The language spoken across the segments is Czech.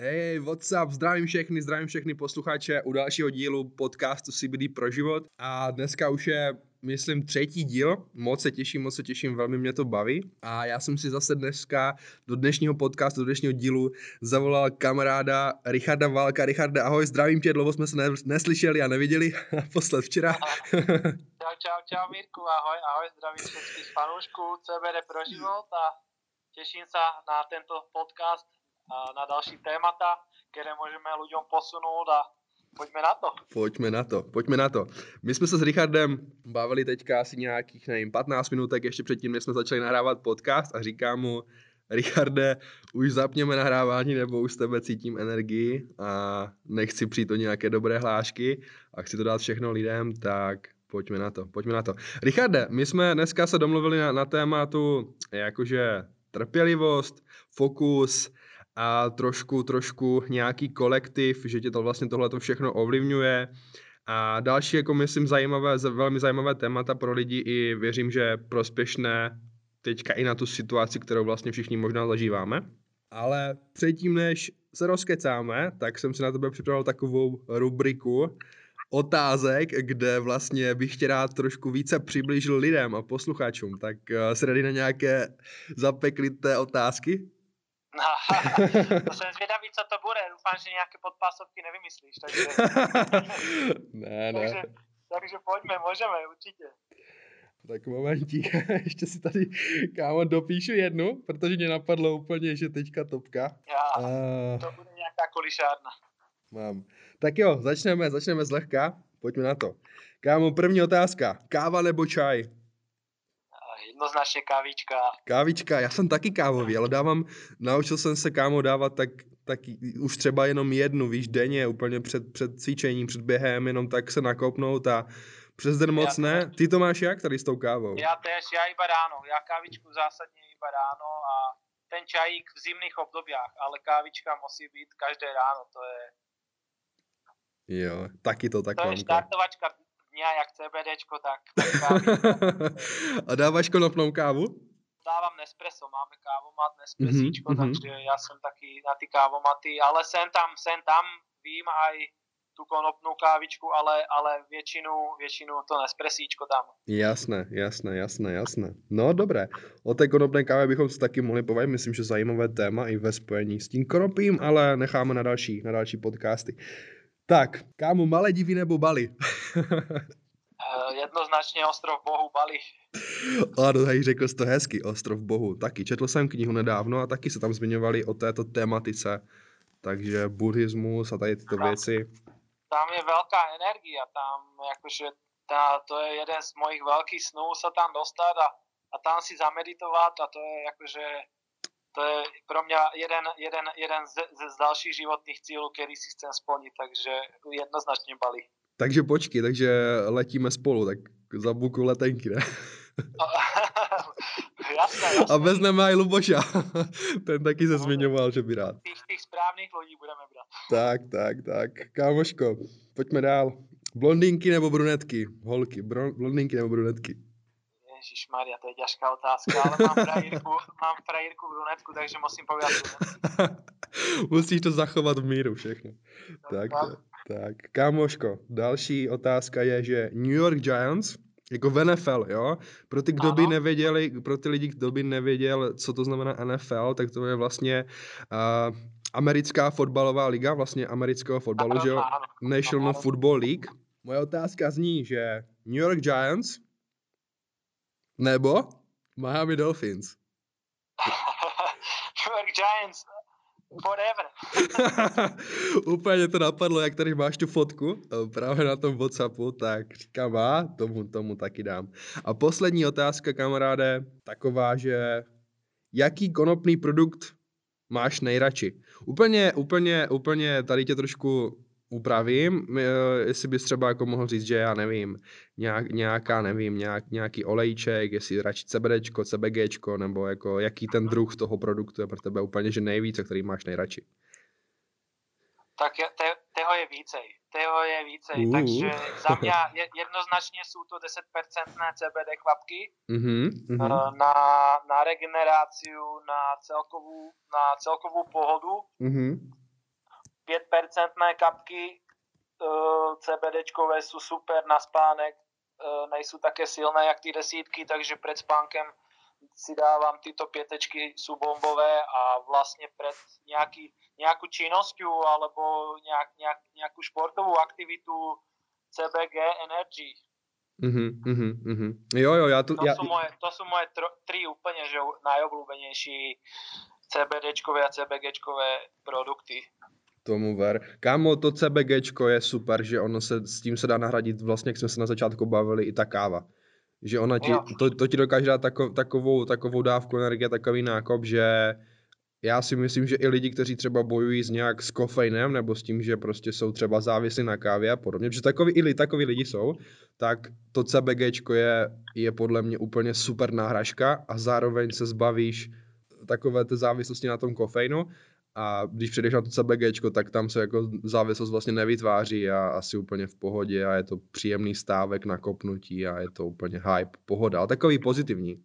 Hej, what's up, zdravím všechny, zdravím všechny posluchače u dalšího dílu podcastu CBD pro život. A dneska už je, myslím, třetí díl, moc se těším, moc se těším, velmi mě to baví. A já jsem si zase dneska do dnešního podcastu, do dnešního dílu zavolal kamaráda Richarda Válka. Richarda, ahoj, zdravím tě, dlouho jsme se neslyšeli a neviděli, naposled včera. čau, čau, čau Mírku, ahoj, ahoj, zdravím všetkých fanoušků CBD pro život a těším se na tento podcast na další témata, které můžeme lidem posunout a pojďme na to. Pojďme na to, pojďme na to. My jsme se s Richardem bavili teďka asi nějakých, nevím, 15 minutek ještě předtím, než jsme začali nahrávat podcast a říkám mu, Richarde, už zapněme nahrávání, nebo už z tebe cítím energii a nechci přijít o nějaké dobré hlášky a chci to dát všechno lidem, tak pojďme na to, pojďme na to. Richarde, my jsme dneska se domluvili na, na tématu jakože trpělivost, fokus, a trošku, trošku nějaký kolektiv, že tě to vlastně tohle to všechno ovlivňuje. A další, jako myslím, zajímavé, velmi zajímavé témata pro lidi i věřím, že prospěšné teďka i na tu situaci, kterou vlastně všichni možná zažíváme. Ale předtím, než se rozkecáme, tak jsem si na tebe připravil takovou rubriku otázek, kde vlastně bych tě rád trošku více přiblížil lidem a posluchačům. Tak uh, se na nějaké zapeklité otázky? to jsem zvědavý, co to bude. Doufám, že nějaké podpásovky nevymyslíš. Takže... ne, ne. Takže, takže pojďme, můžeme, určitě. Tak momentík, ještě si tady, kámo, dopíšu jednu, protože mě napadlo úplně, že teďka topka. Já, uh... to bude nějaká kolišárna. Mám. Tak jo, začneme, začneme zlehka, pojďme na to. Kámo, první otázka, káva nebo čaj? Jednoznačně kávička. Kávička, já jsem taky kávový, ale dávám, naučil jsem se kámo dávat tak, tak už třeba jenom jednu, víš, denně, úplně před, před cvičením, před během, jenom tak se nakopnout a přes den moc já ne. Ty to máš jak tady s tou kávou? Já tež, já iba ráno, já kávičku zásadně iba ráno a ten čajík v zimných obdobiach, ale kávička musí být každé ráno, to je... Jo, taky to tak To je štartovačka dňa, jak CBDčko, tak, A dáváš konopnou kávu? Dávám Nespresso, máme kávomat Nespressíčko, mm-hmm. takže já jsem taky na ty kávomaty, ale sem tam, sem tam vím aj tu konopnou kávičku, ale, ale většinu, většinu to Nespressíčko tam. Jasné, jasné, jasné, jasné. No dobré, o té konopné kávě bychom se taky mohli povědět, myslím, že zajímavé téma i ve spojení s tím konopím, ale necháme na další, na další podcasty. Tak, kámo, malé divy nebo Bali? Eh, jednoznačně ostrov Bohu Bali. Ano, hej, řekl jsi to hezky, ostrov Bohu. Taky četl jsem knihu nedávno a taky se tam zmiňovali o této tematice. Takže buddhismus a tady tyto tam, věci. Tam je velká energie, tam jakože ta, to je jeden z mojich velkých snů se tam dostat a, a tam si zameditovat a to je jakože to je pro mě jeden, jeden, jeden z, z dalších životních cílů, který si chcem splnit, takže jednoznačně Bali. Takže počkej, takže letíme spolu, tak za buku letenky, ne? jasné, jasné. A vezmeme aj Luboša. Ten taky se zmiňoval, že by rád. Těch, těch správných lidí budeme brát. Tak, tak, tak. Kámoško, pojďme dál. Blondýnky nebo brunetky? Holky, blondýnky nebo brunetky? Ježíš Maria, to je těžká otázka, ale mám frajírku, mám frajírku brunetku, takže musím povedat Musíš to zachovat v míru všechno. No, tak, tak, tak. Kámoško, další otázka je, že New York Giants, jako v NFL, jo? Pro ty, kdo by nevěděli, pro ty lidi, kdo by nevěděl, co to znamená NFL, tak to je vlastně uh, americká fotbalová liga, vlastně amerického fotbalu, ano, že jo? National. Football League. Moje otázka zní, že New York Giants nebo Miami Dolphins. New York Giants forever. Úplně to napadlo, jak tady máš tu fotku eh, právě na tom Whatsappu, tak říkám, a tomu, tomu taky dám. A poslední otázka, kamaráde, taková, že jaký konopný produkt máš nejradši? Úplně, úplně, úplně tady tě trošku upravím, jestli bys třeba jako mohl říct, že já nevím, nějak, nějaká, nevím, nějak, nějaký olejček, jestli radši CBDčko, CBGčko, nebo jako jaký ten druh toho produktu je pro tebe úplně, že nejvíce, který máš nejradši. Tak te, toho je vícej, toho je vícej, uh. takže za mě jednoznačně jsou to 10% CBD kvapky uh-huh, uh-huh. Na, na regeneraci, na celkovou, na celkovou pohodu. Uh-huh 5% kapky uh, CBDčkové sú super na spánek, uh, nejsou také silné jak ty desítky, takže před spánkem si dávam tyto pietečky sú bombové a vlastne pred nejaký, nejakú činnosťou alebo nejak, nejak, nejakú športovú aktivitu CBG Energy. Mm-hmm, mm-hmm. Jo, jo, já to... To, já... sú moje, to sú moje tro, tri úplne že najobľúbenejší CBDčkové a CBGčkové produkty. Tomu ver. Kámo, to CBGčko je super, že ono se, s tím se dá nahradit vlastně, jak jsme se na začátku bavili, i ta káva. Že ona ti, to, to ti dokáže dát tako, takovou, takovou dávku energie, takový nákop, že já si myslím, že i lidi, kteří třeba bojují s nějak s kofeinem nebo s tím, že prostě jsou třeba závislí na kávě a podobně, že takový, i takový lidi jsou, tak to CBG je, je podle mě úplně super náhražka a zároveň se zbavíš takové té závislosti na tom kofeinu a když přijdeš na to CBG, tak tam se jako závislost vlastně nevytváří a asi úplně v pohodě a je to příjemný stávek na kopnutí a je to úplně hype, pohoda, ale takový pozitivní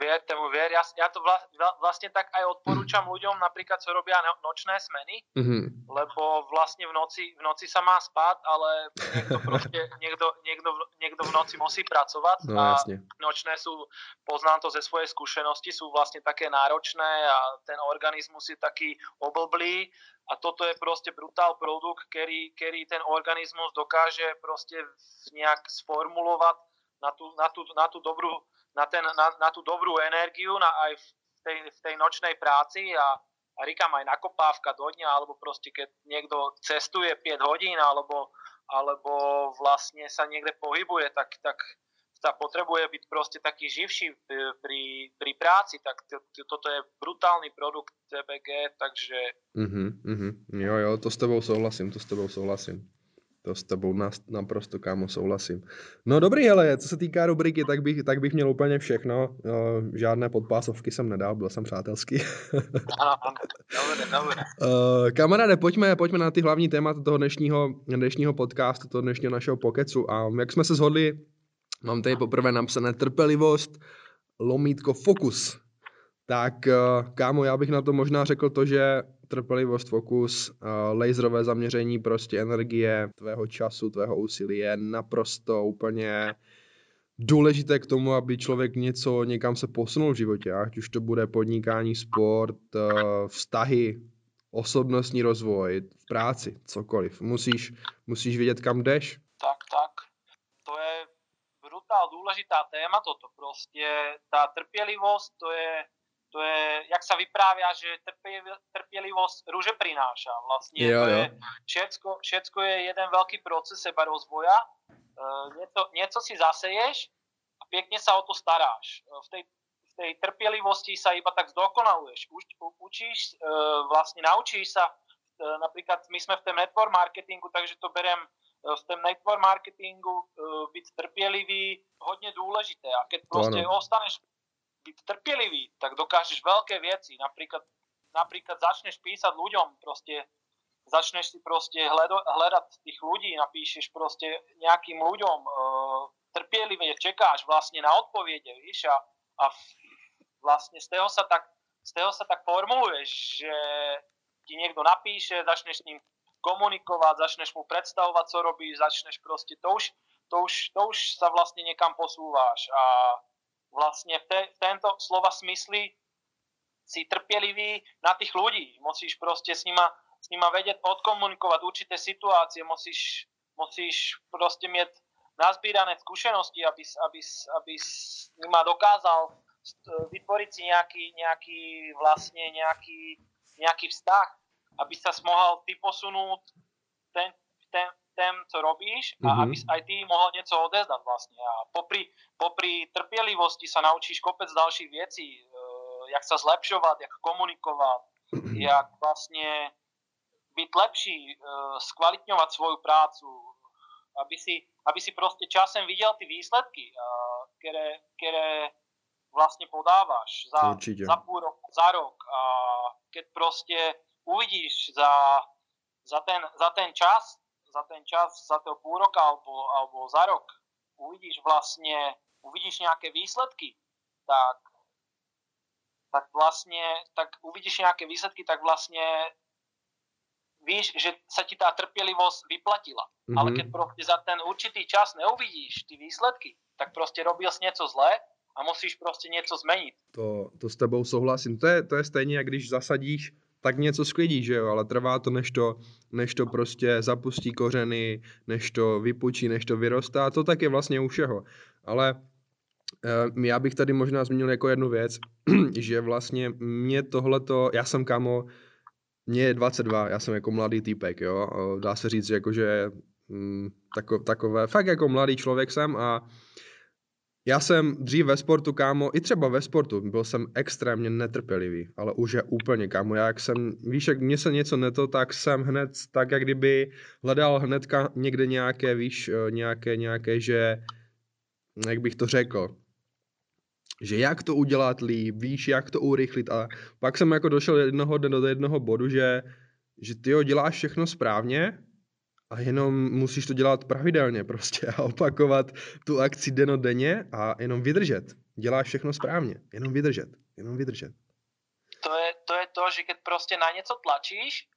vier, tému vier. Ja, ja to vla, vlastne tak aj odporúčam ľuďom, napríklad, co robia no, nočné smeny, mm-hmm. lebo vlastne v noci, v noci sa má spať, ale niekto proste, niekto, niekto, niekto v noci musí pracovať no, a jasne. nočné sú, poznám to ze svojej skúsenosti, sú vlastne také náročné a ten organizmus je taký oblblý a toto je proste brutál produkt, ktorý, ktorý ten organizmus dokáže proste nejak sformulovať na tú, na tú, na tú dobrú na, ten, na, na tú dobrú energiu na, aj v tej, v tej nočnej práci a, a říkám aj nakopávka do dňa, alebo proste keď niekto cestuje 5 hodín, alebo, alebo vlastne sa niekde pohybuje, tak, tak sa potrebuje byť proste taký živší pri, pri práci, tak to, to, toto je brutálny produkt CBG, takže... Mm-hmm, mm-hmm. Jo, jo, to s tebou souhlasím, to s tebou souhlasím. To s tebou naprosto, kámo, souhlasím. No dobrý, hele, co se týká rubriky, tak bych, tak bych měl úplně všechno. Uh, žádné podpásovky jsem nedal, byl jsem přátelský. uh, kamaráde, pojďme, pojďme na ty hlavní témata toho dnešního, dnešního podcastu, toho dnešního našeho pokecu. A jak jsme se shodli, mám tady poprvé napsané trpělivost, lomítko fokus. Tak, uh, kámo, já bych na to možná řekl to, že trpělivost, fokus, laserové zaměření prostě energie, tvého času, tvého úsilí je naprosto úplně důležité k tomu, aby člověk něco někam se posunul v životě, ať už to bude podnikání, sport, eh, vztahy, osobnostní rozvoj, v práci, cokoliv. Musíš, musíš vědět, kam jdeš. Tak, tak. To je brutál důležitá téma toto. Prostě ta trpělivost, to je to je, jak sa vyprávia, že trpělivost růže prináša. Vlastně jo, to jo. je, všetko, všetko je jeden veľký proces seba rozvoja. E, něco, něco si zaseješ a pěkně sa o to staráš. E, v tej, v tej trpělivosti sa iba tak zdokonaluješ. Uč, učíš, e, vlastně naučíš sa, e, napríklad my sme v tom network marketingu, takže to berem v tom network marketingu byť trpělivý hodně důležité. A keď prostě ostaneš byť trpělivý, tak dokážeš veľké věci. Napríklad, napríklad začneš písať ľuďom, proste začneš si proste hledo, hledať tých ľudí, napíšeš proste nejakým ľuďom, e, trpělivě čekáš vlastne na odpovede, víš, a, a vlastne z toho sa tak, z toho sa tak formuluješ, že ti niekto napíše, začneš s ním komunikovať, začneš mu predstavovať, co robíš, začneš proste, to už, to už, to už sa vlastne niekam posúváš a vlastne v, te, v tento slova smysli si trpělivý na tých ľudí. Musíš proste s nima, s nima vedieť odkomunikovať určité situácie, musíš, musíš proste mieť nazbírané skúsenosti, aby, aby, aby s nima dokázal vytvoriť si nejaký, nejaký vlastne nejaký, nejaký vztah, aby sa mohol ty posunúť ten, ten, systém, co robíš a mm-hmm. aby aj ty mohol něco odezdať vlastne. A popri, popri trpělivosti sa naučíš kopec dalších věcí, uh, jak sa zlepšovat, jak komunikovat, mm-hmm. jak vlastně byť lepší, skvalitňovat svoju prácu, aby si, aby si prostě časem viděl ty výsledky, uh, které, které vlastně podáváš za, za půl rok, za rok a keď prostě uvidíš za, za, ten, za ten čas, za ten čas, za toho půl roka alebo, alebo za rok uvidíš vlastně, uvidíš nějaké výsledky, tak, tak vlastně, tak uvidíš nějaké výsledky, tak vlastně víš, že sa ti tá trpělivost vyplatila. Mm-hmm. Ale keď prostě za ten určitý čas neuvidíš ty výsledky, tak prostě robil jsi něco zlé a musíš prostě něco změnit. To, to s tebou souhlasím. To je, to je stejně, jak když zasadíš tak něco sklidí, že jo, ale trvá to, než to, než to prostě zapustí kořeny, než to vypučí, než to vyrostá, to tak je vlastně u všeho. Ale eh, já bych tady možná zmínil jako jednu věc, že vlastně mě tohleto, já jsem kamo, mě je 22, já jsem jako mladý týpek, jo, dá se říct, jako že mm, tako, takové, fakt jako mladý člověk jsem a já jsem dřív ve sportu, kámo, i třeba ve sportu, byl jsem extrémně netrpělivý, ale už je úplně, kámo, já jak jsem, víš, jak mě se něco neto, tak jsem hned, tak jak kdyby hledal hnedka někde nějaké, víš, eh, nějaké, nějaké, že, jak bych to řekl, že jak to udělat líp, víš, jak to urychlit. A pak jsem jako došel jednoho do jednoho bodu, že, že ty děláš všechno správně, a jenom musíš to dělat pravidelně prostě a opakovat tu akci denodenně a jenom vydržet. Děláš všechno správně, jenom vydržet, jenom vydržet. To je to, je to že keď prostě na něco tlačíš,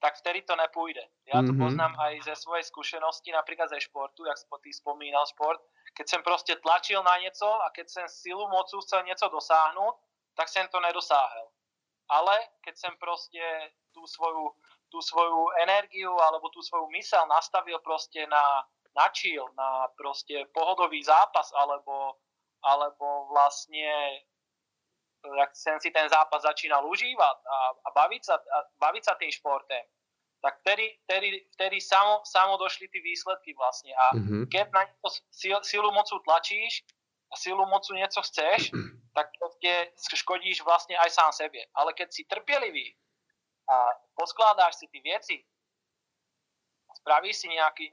tak vtedy to nepůjde. Já to mm-hmm. poznám aj ze svojej zkušenosti, například ze športu, jak ty spomínal šport. Keď jsem prostě tlačil na něco a keď jsem silu mocu chcel něco dosáhnout, tak jsem to nedosáhel. Ale keď jsem prostě tu svoju tú svoju energiu alebo tú svoju mysel nastavil proste na, na chill, na proste pohodový zápas alebo, alebo vlastne jak som si ten zápas začínal užívať a, a, baviť, sa, a baviť sa tým športem, tak vtedy, vtedy, vtedy samo, samo došli tí výsledky vlastne. A mm-hmm. keď na to sil, silu mocu tlačíš a silu mocu niečo chceš, tak proste škodíš vlastne aj sám sebe. Ale keď si trpělivý a poskládáš si ty věci, spravíš si nějaký,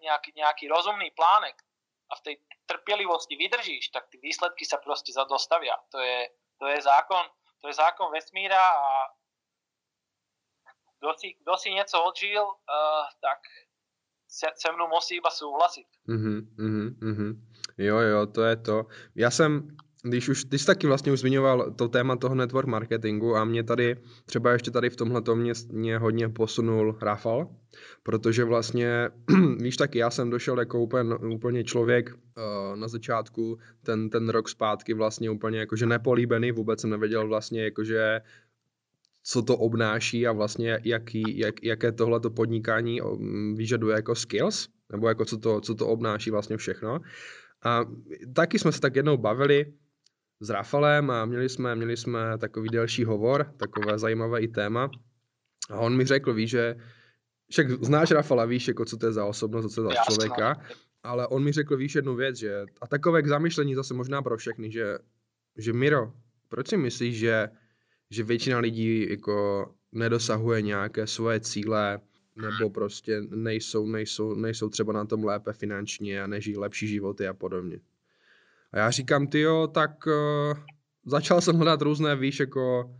nějaký, nějaký, rozumný plánek a v té trpělivosti vydržíš, tak ty výsledky se prostě dostavia. To je, to je zákon, to je zákon vesmíra a kdo si, kdo si něco odžil, uh, tak se, se mnou musí iba souhlasit. Mm-hmm, mm-hmm. Jo, jo, to je to. Já jsem když už, ty jsi taky vlastně už zmiňoval to téma toho network marketingu a mě tady, třeba ještě tady v tomhle mě, mě hodně posunul Rafal, protože vlastně, víš taky, já jsem došel jako úplně, úplně člověk uh, na začátku, ten, ten rok zpátky vlastně úplně jakože nepolíbený, vůbec jsem nevěděl vlastně jakože co to obnáší a vlastně jaký, jak, jaké tohleto podnikání vyžaduje jako skills, nebo jako co to, co to obnáší vlastně všechno. A taky jsme se tak jednou bavili, s Rafalem a měli jsme, měli jsme takový delší hovor, takové zajímavé i téma. A on mi řekl, víš, že však znáš Rafala, víš, jako co to je za osobnost, co to je za člověka, ale on mi řekl, víš, jednu věc, že a takové k zamyšlení zase možná pro všechny, že, že Miro, proč si myslíš, že, že většina lidí jako nedosahuje nějaké svoje cíle, nebo prostě nejsou, nejsou, nejsou třeba na tom lépe finančně a nežijí lepší životy a podobně. A já říkám, ty jo, tak uh, začal jsem hledat různé, víš, jako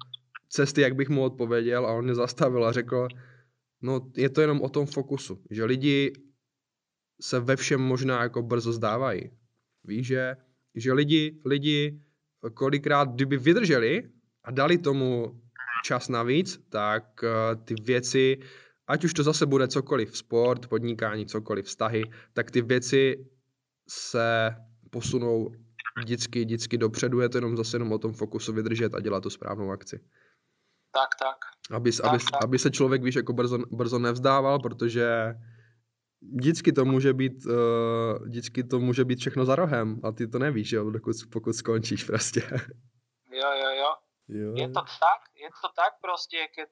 cesty, jak bych mu odpověděl a on mě zastavil a řekl, no je to jenom o tom fokusu, že lidi se ve všem možná jako brzo zdávají. Víš, že, že lidi, lidi kolikrát, kdyby vydrželi a dali tomu čas navíc, tak uh, ty věci, ať už to zase bude cokoliv, sport, podnikání, cokoliv, vztahy, tak ty věci se posunou vždycky, vždycky dopředu, je to jenom zase jenom o tom fokusu vydržet a dělat tu správnou akci. Tak, tak. Aby, tak, aby, tak. aby se člověk, víš, jako brzo, brzo nevzdával, protože vždycky to může být, uh, vždycky to může být všechno za rohem a ty to nevíš, jo, dokud, pokud skončíš prostě. Jo, jo, jo. jo. Je to tak, je to tak prostě, keď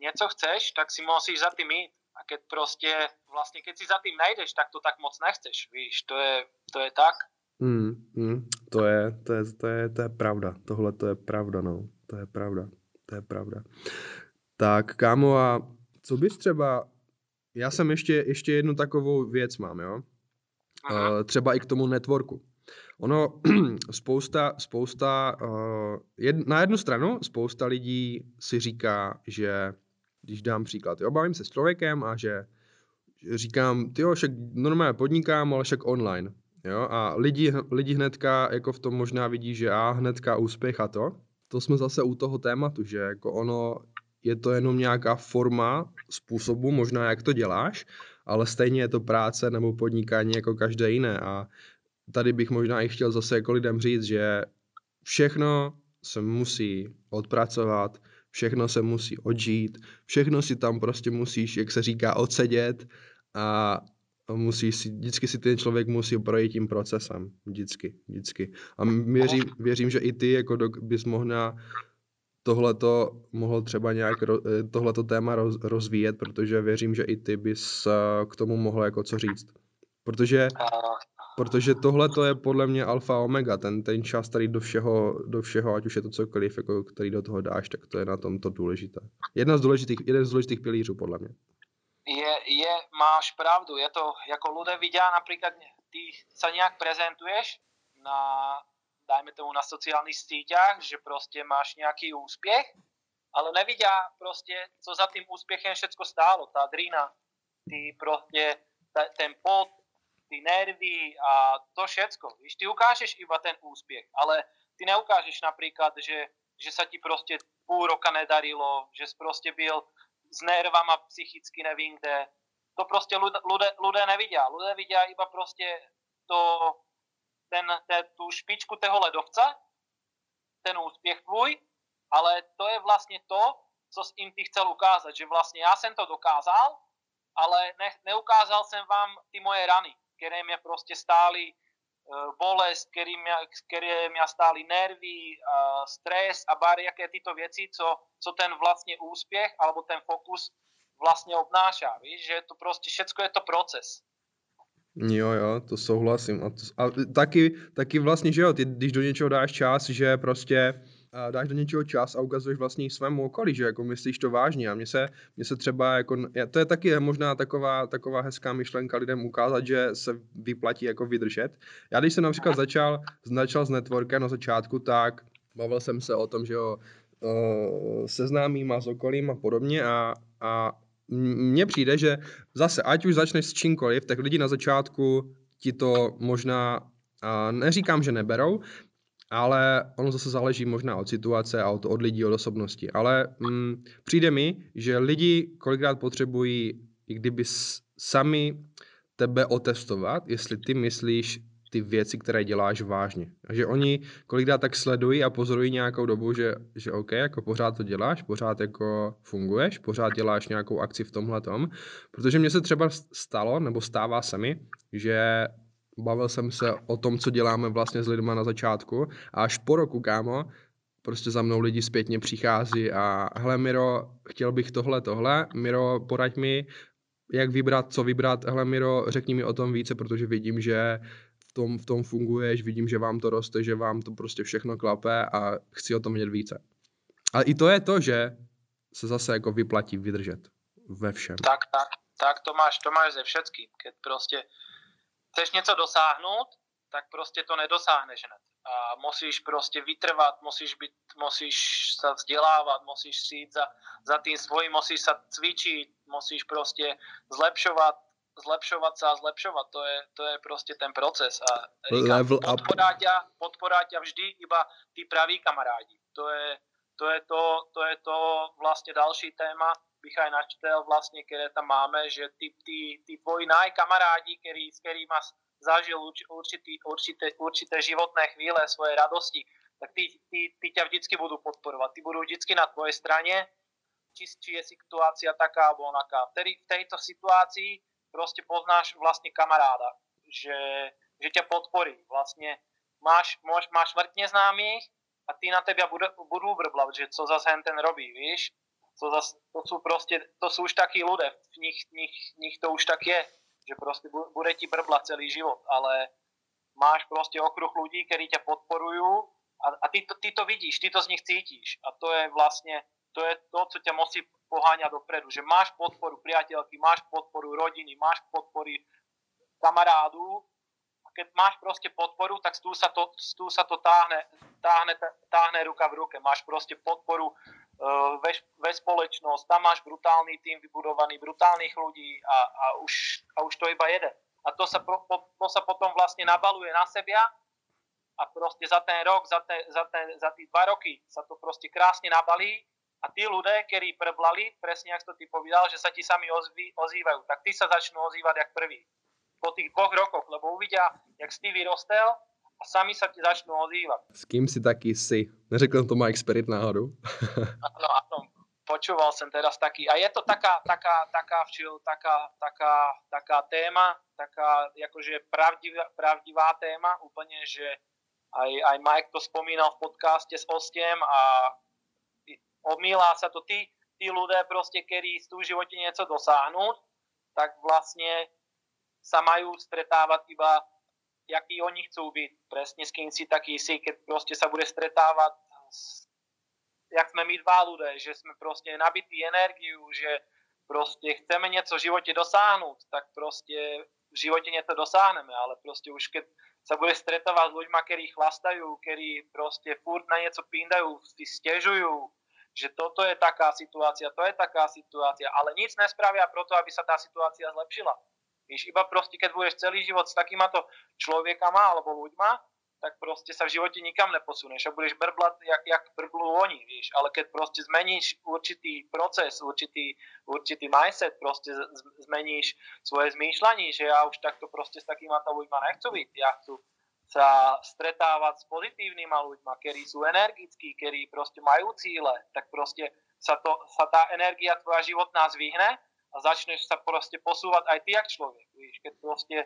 něco chceš, tak si musíš za tím jít. A keď prostě, vlastně keď si za tím najdeš, tak to tak moc nechceš, víš, to je, to je tak. Mm, mm, to, je, to, je, to, je, to je pravda. Tohle to je pravda, no. To je pravda. To je pravda. Tak, kámo, a co bys třeba... Já jsem ještě, ještě jednu takovou věc mám, jo? Uh, třeba i k tomu networku. Ono, spousta, spousta, uh, jed, na jednu stranu spousta lidí si říká, že, když dám příklad, jo, bavím se s člověkem a že, říkám, ty jo, však normálně podnikám, ale však online. Jo, a lidi, lidi hnedka jako v tom možná vidí, že a hnedka úspěch a to. To jsme zase u toho tématu, že jako ono, je to jenom nějaká forma způsobu, možná jak to děláš, ale stejně je to práce nebo podnikání jako každé jiné a tady bych možná i chtěl zase jako lidem říct, že všechno se musí odpracovat, všechno se musí odžít, všechno si tam prostě musíš, jak se říká, odsedět a musí si, vždycky si ten člověk musí projít tím procesem, vždycky, vždycky. A věřím, věřím že i ty jako do, bys mohla tohleto mohl třeba nějak eh, tohleto téma roz, rozvíjet, protože věřím, že i ty bys eh, k tomu mohl jako co říct. Protože, protože tohle to je podle mě alfa omega, ten, ten čas tady do všeho, do všeho, ať už je to cokoliv, jako, který do toho dáš, tak to je na tom to důležité. Jedna z důležitých, jeden z důležitých pilířů, podle mě. Je, je, máš pravdu, je to, jako ľudia vidia napríklad, ty sa nejak prezentuješ na, dajme tomu na sociálnych síťach, že prostě máš nějaký úspěch, ale nevidia prostě, co za tým úspěchem všetko stálo, tá drina, ty prostě, ten pot, ty nervy a to všetko. Víš, ty ukážeš iba ten úspěch, ale ty neukážeš napríklad, že, že sa ti prostě půl roka nedarilo, že jsi prostě byl s nervama psychicky nevím kde. To prostě ľudia nevidia. Ľudia vidia iba prostě to, ten, te, tu špičku toho ledovca, ten úspěch tvůj, ale to je vlastně to, co s tím ty chcel ukázat, že vlastně já jsem to dokázal, ale ne, neukázal jsem vám ty moje rany, které mě prostě stály bolest, které mě, které mě stály nervy, stres a jaké tyto věci, co, co ten vlastně úspěch alebo ten fokus vlastně obnáša. Víš, že to prostě všetko je to proces. Jo, jo, to souhlasím. A, to, a taky, taky vlastně, že jo, ty, když do něčeho dáš čas, že prostě a dáš do něčeho čas a ukazuješ vlastně svému okolí, že jako myslíš to vážně a mně se, mně se třeba jako, to je taky možná taková, taková hezká myšlenka lidem ukázat, že se vyplatí jako vydržet. Já když jsem například začal, začal s networkem na začátku, tak bavil jsem se o tom, že jo, seznámím a s okolím a podobně a, a mně přijde, že zase, ať už začneš s čímkoliv, tak lidi na začátku ti to možná, a neříkám, že neberou, ale ono zase záleží možná od situace a od, od lidí, od osobnosti. Ale mm, přijde mi, že lidi kolikrát potřebují, i kdyby sami tebe otestovat, jestli ty myslíš ty věci, které děláš vážně. Že oni kolikrát tak sledují a pozorují nějakou dobu, že, že OK, jako pořád to děláš, pořád jako funguješ, pořád děláš nějakou akci v tomhle tom, protože mně se třeba stalo, nebo stává se mi, že bavil jsem se o tom, co děláme vlastně s lidmi na začátku a až po roku, kámo, prostě za mnou lidi zpětně přichází a hele Miro, chtěl bych tohle, tohle, Miro, poraď mi, jak vybrat, co vybrat, hele Miro, řekni mi o tom více, protože vidím, že v tom, v tom funguješ, vidím, že vám to roste, že vám to prostě všechno klape a chci o tom vědět více. Ale i to je to, že se zase jako vyplatí vydržet ve všem. Tak, tak, tak to máš, to máš ze všetkým. Keď prostě chceš něco dosáhnout, tak prostě to nedosáhneš hned. A musíš prostě vytrvat, musíš, být, musíš sa vzdělávat, musíš si jít za, za tým svojím, musíš sa cvičiť, musíš prostě zlepšovat, zlepšovat sa a zlepšovat. To je, to je prostě ten proces. A říkám, podporá ťa, podporá ťa vždy iba tí praví kamarádi. To je, to je to, to je to vlastně další téma, bych načtel vlastně, které tam máme, že ty, ty, ty tvoji najkamarádi, který, s kterými zažil určitý, určité, určité životné chvíle, svoje radosti, tak ty, ty, ty ťa vždycky budú podporovat. Ty budú vždycky na tvojej strane, či, či je situácia taká alebo onaká. Vtedy v tejto situácii prostě poznáš vlastně kamaráda, že, že ťa podporí. Vlastně máš, máš, máš vrtně známých a ty na tebe budú, budú vrblat, že co zase ten robí, víš? Co zase, to jsou prostě, to jsou už taky ľudia, v nich, nich, nich to už tak je, že prostě bude ti brblat celý život, ale máš prostě okruh lidí, kteří tě podporují a, a ty, to, ty to vidíš, ty to z nich cítíš. A to je vlastně, to je to, co tě musí poháňať dopredu, že máš podporu priateľky, máš podporu rodiny, máš podpory kamarádu a keď máš prostě podporu, tak tu sa to, tu sa to táhne, táhne, táhne ruka v ruke. Máš prostě podporu ve, ve společnosť, tam máš brutálny tým vybudovaný, brutálnych ľudí a, a, už, a už to iba jede. A to sa, pro, to potom vlastne nabaluje na seba a prostě za ten rok, za, te, za, ten, za dva roky sa to prostě krásne nabalí a tí ľudia, ktorí preblali, presne ako to ty povedal, že sa ti sami ozví, ozývajú, tak tí sa začnú ozývať jak prvý. Po tých dvoch rokoch, lebo uvidia, jak si ty vyrostel a sami sa ti začnú ozývať. S kým si taký si? Neřekl to Mike Spirit náhodou? Áno, áno, počúval som teraz taký, a je to taká, taká, taká včil, taká, taká, taká téma, taká akože pravdivá, pravdivá téma, úplne, že aj, aj Mike to spomínal v podcaste s Ostiem a omýlá sa to tí, tí ľudia proste, ktorí chcú v živote niečo dosáhnuť, tak vlastne sa majú stretávať iba, jaký oni chcú byť. Presne s kým si taký si, keď proste bude stretávať s, jak sme my dva ľudia, že sme proste nabití energiu, že proste chceme niečo v živote dosáhnuť, tak proste v živote niečo dosáhneme, ale proste už keď sa bude stretávať s ľuďmi, ktorí chlastajú, ktorí proste furt na niečo píndajú, si že toto je taká situácia, to je taká situácia, ale nic nespravia proto, aby sa tá situácia zlepšila. Víš, iba proste, keď budeš celý život s takýmato človekama alebo ľuďma, tak proste sa v živote nikam neposuneš a budeš brblať, jak, jak brblú oni, víš. Ale keď proste zmeníš určitý proces, určitý, určitý mindset, proste zmeníš svoje zmýšľanie, že ja už takto proste s takýma ľuďma nechcú byť, ja chcú sa stretávať s pozitívnymi ľuďmi, ktorí sú energickí, ktorí proste majú cíle, tak proste sa, to, sa tá energia tvoja životná zvihne a začneš sa proste posúvať aj ty, jak človek. Víš, keď proste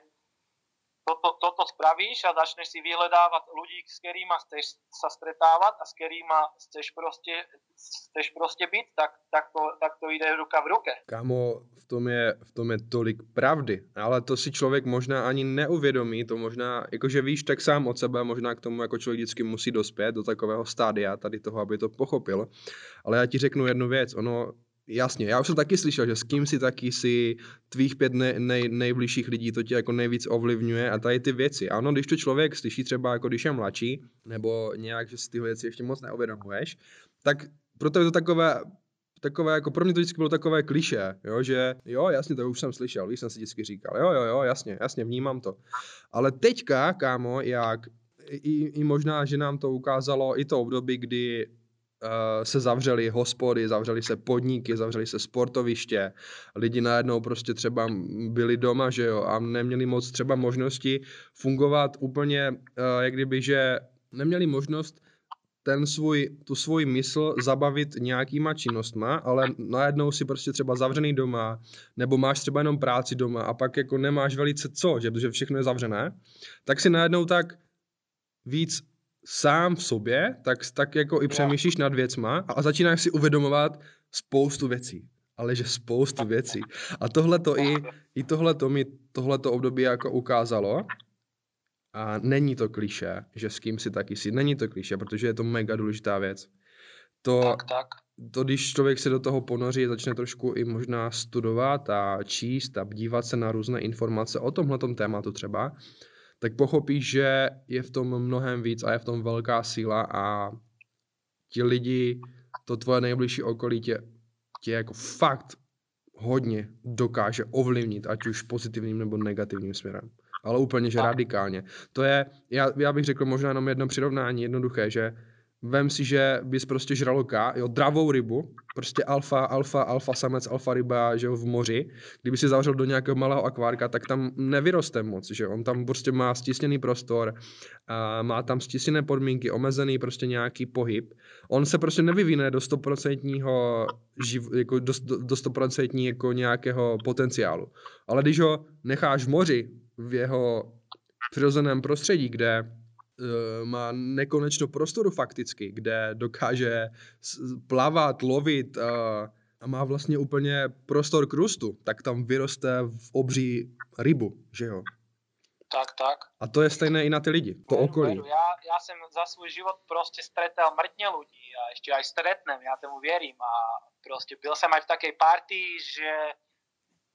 toto, toto spravíš a začneš si vyhledávať ľudí, s ktorými chceš sa stretávať a s ktorými chceš proste, chceš proste byť, tak, tak, to, tak to jde ruka v ruke. Kámo, v tom, je, v tom je tolik pravdy, ale to si člověk možná ani neuvědomí, to možná, jakože víš tak sám od sebe, možná k tomu jako člověk vždycky musí dospět do takového stádia tady toho, aby to pochopil. Ale já ti řeknu jednu věc, ono Jasně, já už jsem taky slyšel, že s kým si taky si tvých pět nej, nej, nejbližších lidí to tě jako nejvíc ovlivňuje a tady ty věci. Ano, když to člověk slyší třeba jako když je mladší, nebo nějak, že si ty věci ještě moc neuvědomuješ, tak proto je to takové, takové, jako pro mě to vždycky bylo takové kliše, jo, že jo, jasně, to už jsem slyšel, víš, jsem si vždycky říkal, jo, jo, jo, jasně, jasně, vnímám to. Ale teďka, kámo, jak i, i možná, že nám to ukázalo i to období, kdy se zavřely hospody, zavřely se podniky, zavřely se sportoviště, lidi najednou prostě třeba byli doma, že jo, a neměli moc třeba možnosti fungovat úplně, uh, jak kdyby, že neměli možnost ten svůj, tu svůj mysl zabavit nějakýma činnostma, ale najednou si prostě třeba zavřený doma, nebo máš třeba jenom práci doma a pak jako nemáš velice co, že, protože všechno je zavřené, tak si najednou tak víc sám v sobě, tak, tak jako i přemýšlíš nad věcma a začínáš si uvědomovat spoustu věcí. Ale že spoustu věcí. A tohle to i, i tohle to mi tohleto období jako ukázalo. A není to kliše, že s kým si taky si. Není to kliše, protože je to mega důležitá věc. To, tak, tak. to, když člověk se do toho ponoří, začne trošku i možná studovat a číst a dívat se na různé informace o tomhle tématu třeba, tak pochopíš, že je v tom mnohem víc a je v tom velká síla a ti lidi, to tvoje nejbližší okolí tě, tě jako fakt hodně dokáže ovlivnit, ať už pozitivním nebo negativním směrem. Ale úplně, že radikálně. To je, já, já bych řekl možná jenom jedno přirovnání, jednoduché, že vem si, že bys prostě žraloka, jo, dravou rybu, prostě alfa, alfa, alfa samec, alfa ryba, že jo, v moři, kdyby si zavřel do nějakého malého akvárka, tak tam nevyroste moc, že on tam prostě má stisněný prostor, a má tam stisněné podmínky, omezený prostě nějaký pohyb. On se prostě nevyvine do stoprocentního jako do, do stoprocentní jako nějakého potenciálu. Ale když ho necháš v moři, v jeho přirozeném prostředí, kde má nekonečno prostoru fakticky, kde dokáže plavat, lovit a, a má vlastně úplně prostor k růstu, tak tam vyroste v obří rybu, že jo? Tak, tak. A to je stejné i na ty lidi, to veru, okolí. Veru. Já, já jsem za svůj život prostě stretal mrtně lidí a ještě aj stretnem, já tomu věřím a prostě byl jsem aj v také partii, že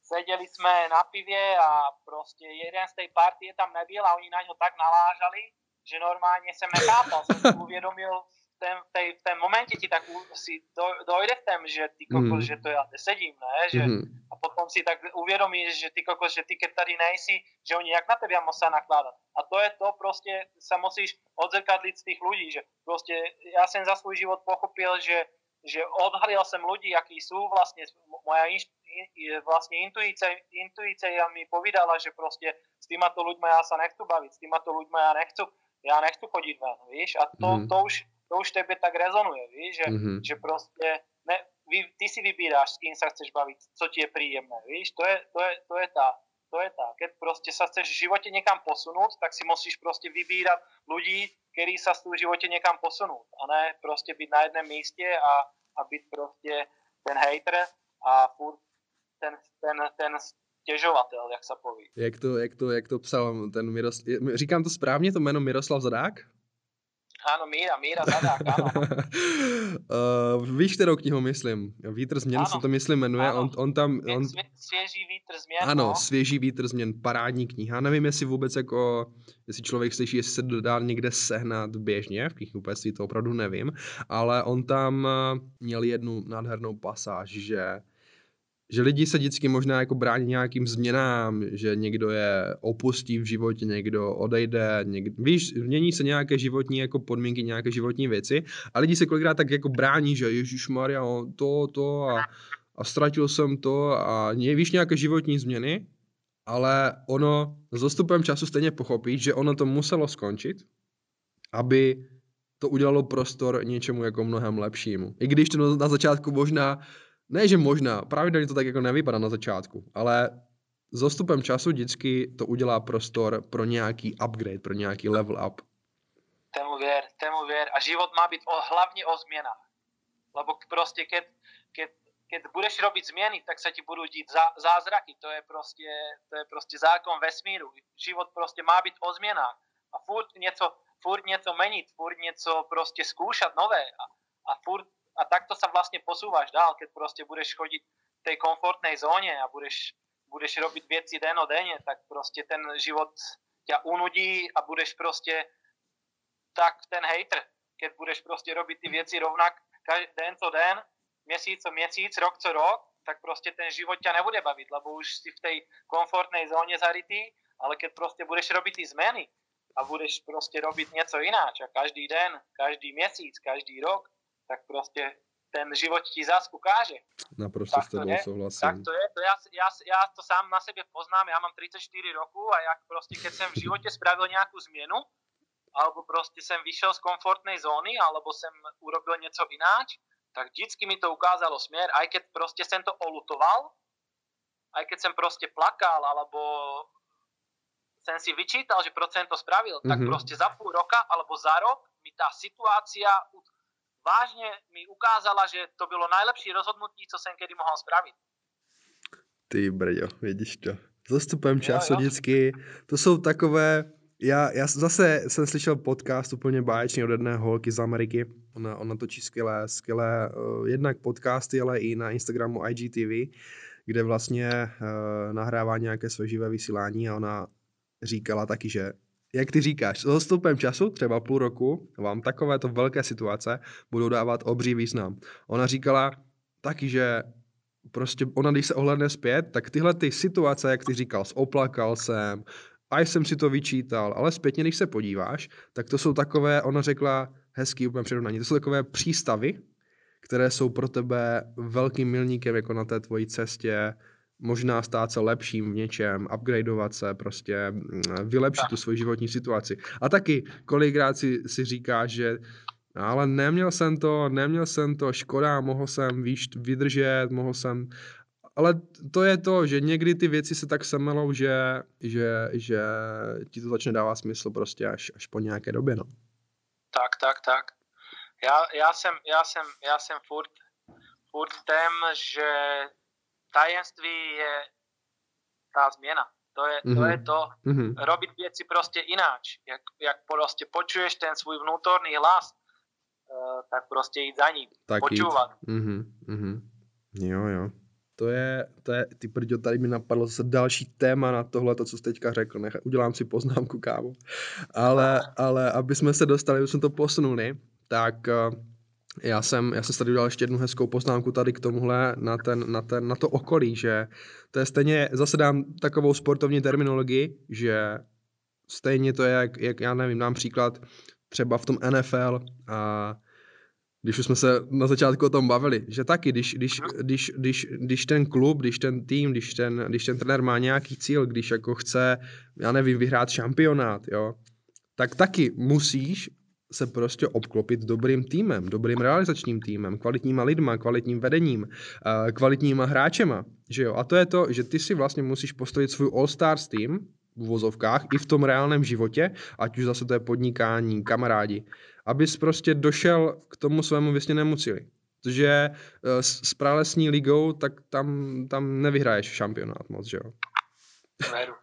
sedeli jsme na pivě a prostě jeden z té partie tam nebyl a oni na něho tak nalážali, že normálně jsem nechápal, jsem si uvědomil v ten, v, tej, v ten momentě ti tak si do, dojde v tom, že ty kokos, mm. že to já sedím, ne, že mm. a potom si tak uvědomíš, že ty kokos, že ty keď tady nejsi, že oni jak na tebe musí nakládat. A to je to prostě, sa musíš odzrkadlit z těch lidí, že prostě já jsem za svůj život pochopil, že že odhalil jsem lidi, jaký jsou vlastně, moja inš, in, vlastně intuice, intuice mi povídala, že prostě s týmato ľuďma já se nechci bavit, s týmato ľuďma já nechci, já nechci chodit ven, víš, a to, mm. to, už, to už tebe tak rezonuje, víš, že, mm-hmm. že prostě ne, vy, ty si vybíráš, s kým sa chceš bavit, co ti je príjemné, víš, to je, to je, to je tá, to je tá. Keď prostě sa chceš v živote někam posunout, tak si musíš prostě vybírat ľudí, který sa v živote někam posunout a ne prostě být na jednom místě a, a být prostě ten hater a furt ten, ten, ten stěžovatel, jak se poví. Jak to, jak to, jak to psal ten Miroslav, říkám to správně, to jméno Miroslav Zadák? Áno, Míra, Míra Zadák, áno. uh, víš, kterou knihu myslím? Vítr změn se to myslím jmenuje. On, on tam... On... Svěží vítr změn, Ano, no. Svěží vítr změn, parádní kniha. Nevím, jestli vůbec jako, jestli člověk slyší, jestli se dodá někde sehnat běžně, v knihkupectví to opravdu nevím, ale on tam eh, měl jednu nádhernou pasáž, že že lidi se vždycky možná jako brání nějakým změnám, že někdo je opustí v životě, někdo odejde, někdo, víš, mění se nějaké životní jako podmínky, nějaké životní věci a lidi se kolikrát tak jako brání, že Ježíš Maria, to, to a, a ztratil jsem to a víš nějaké životní změny, ale ono s dostupem času stejně pochopí, že ono to muselo skončit, aby to udělalo prostor něčemu jako mnohem lepšímu. I když to na začátku možná ne, že možná, pravidelně to tak jako nevypadá na začátku, ale s dostupem času vždycky to udělá prostor pro nějaký upgrade, pro nějaký level up. Tému věr, tému věr. A život má být o, hlavně o změnách. Lebo prostě, keď, keď, keď budeš robiť změny, tak se ti budou dít zá, zázraky. To je prostě, to je prostě zákon vesmíru. Život prostě má být o změnách. A furt něco, furt něco menit, furt něco prostě zkoušet nové. A, a furt a takto sa vlastne posúvaš dál, keď proste budeš chodiť v tej komfortnej zóne a budeš, budeš robiť veci den o denne, tak proste ten život ťa unudí a budeš proste tak ten hater, keď budeš proste robiť ty veci rovnak den co den, měsíc co měsíc, rok co rok, tak prostě ten život ťa nebude bavit, lebo už si v tej komfortnej zóne zarytý, ale keď prostě budeš robiť ty zmeny a budeš prostě robiť něco ináč a každý den, každý měsíc, každý rok, tak prostě ten život ti zás ukáže. Naprosto s tebou souhlasím. Tak to je, to já, já, já to sám na sebe poznám, já mám 34 roku a jak prostě, keď jsem v životě spravil nějakou změnu, alebo prostě jsem vyšel z komfortnej zóny, alebo jsem urobil něco ináč, tak vždycky mi to ukázalo směr, aj keď prostě jsem to olutoval, aj keď jsem prostě plakal, alebo jsem si vyčítal, že proč jsem to spravil, mm-hmm. tak mhm. prostě za půl roka alebo za rok mi ta situácia vážně mi ukázala, že to bylo nejlepší rozhodnutí, co jsem kedy mohl spravit. Ty brďo, vidíš to. Zastupem času jo, jo. vždycky, to jsou takové, já, já zase jsem slyšel podcast úplně báječný od jedné holky z Ameriky. Ona, ona točí skvělé, skvělé uh, jednak podcasty, ale i na Instagramu IGTV, kde vlastně uh, nahrává nějaké své živé vysílání a ona říkala taky, že jak ty říkáš, s odstupem času, třeba půl roku, vám takovéto velké situace budou dávat obří význam. Ona říkala taky, že prostě ona, když se ohledne zpět, tak tyhle ty situace, jak ty říkal, oplakal jsem, a jsem si to vyčítal, ale zpětně, když se podíváš, tak to jsou takové, ona řekla hezký úplně přirovnání, to jsou takové přístavy, které jsou pro tebe velkým milníkem jako na té tvojí cestě možná stát se lepším v něčem, upgradeovat se, prostě mm, vylepšit tu svoji životní situaci. A taky kolikrát si, si říká, že ale neměl jsem to, neměl jsem to, škoda, mohl jsem víš, vydržet, mohl jsem, ale to je to, že někdy ty věci se tak semelou, že, že, že ti to začne dávat smysl prostě až, až po nějaké době, no. Tak, tak, tak. Já, já, jsem, já, jsem, já jsem furt, furt tém, že tajemství je tá změna. To je, mm-hmm. to, je to, mm-hmm. robiť věci prostě ináč. Jak, jak prostě počuješ ten svůj vnútorný hlas, uh, tak prostě jít za ním, tak počúvat. Mm-hmm. Mm-hmm. Jo, jo. To je, to je, ty prďo, tady mi napadlo zase další téma na tohle, to, co jsi teďka řekl. Nech, udělám si poznámku, kámo. Ale, ale aby jsme se dostali, aby jsme to posunuli, tak uh, já jsem, já jsem tady udělal ještě jednu hezkou poznámku tady k tomuhle, na, ten, na, ten, na to okolí, že to je stejně, zase dám takovou sportovní terminologii, že stejně to je, jak, jak já nevím, dám příklad třeba v tom NFL a když už jsme se na začátku o tom bavili, že taky, když, když, když, když, když ten klub, když ten tým, když ten, když ten trenér má nějaký cíl, když jako chce, já nevím, vyhrát šampionát, jo, tak taky musíš se prostě obklopit dobrým týmem, dobrým realizačním týmem, kvalitníma lidma, kvalitním vedením, kvalitníma hráčema, že jo. A to je to, že ty si vlastně musíš postavit svůj All-Stars tým, v uvozovkách, i v tom reálném životě, ať už zase to je podnikání, kamarádi, abys prostě došel k tomu svému vysněnému cíli. Protože eh, s pralesní ligou, tak tam, tam nevyhraješ šampionát moc, že jo? Veru.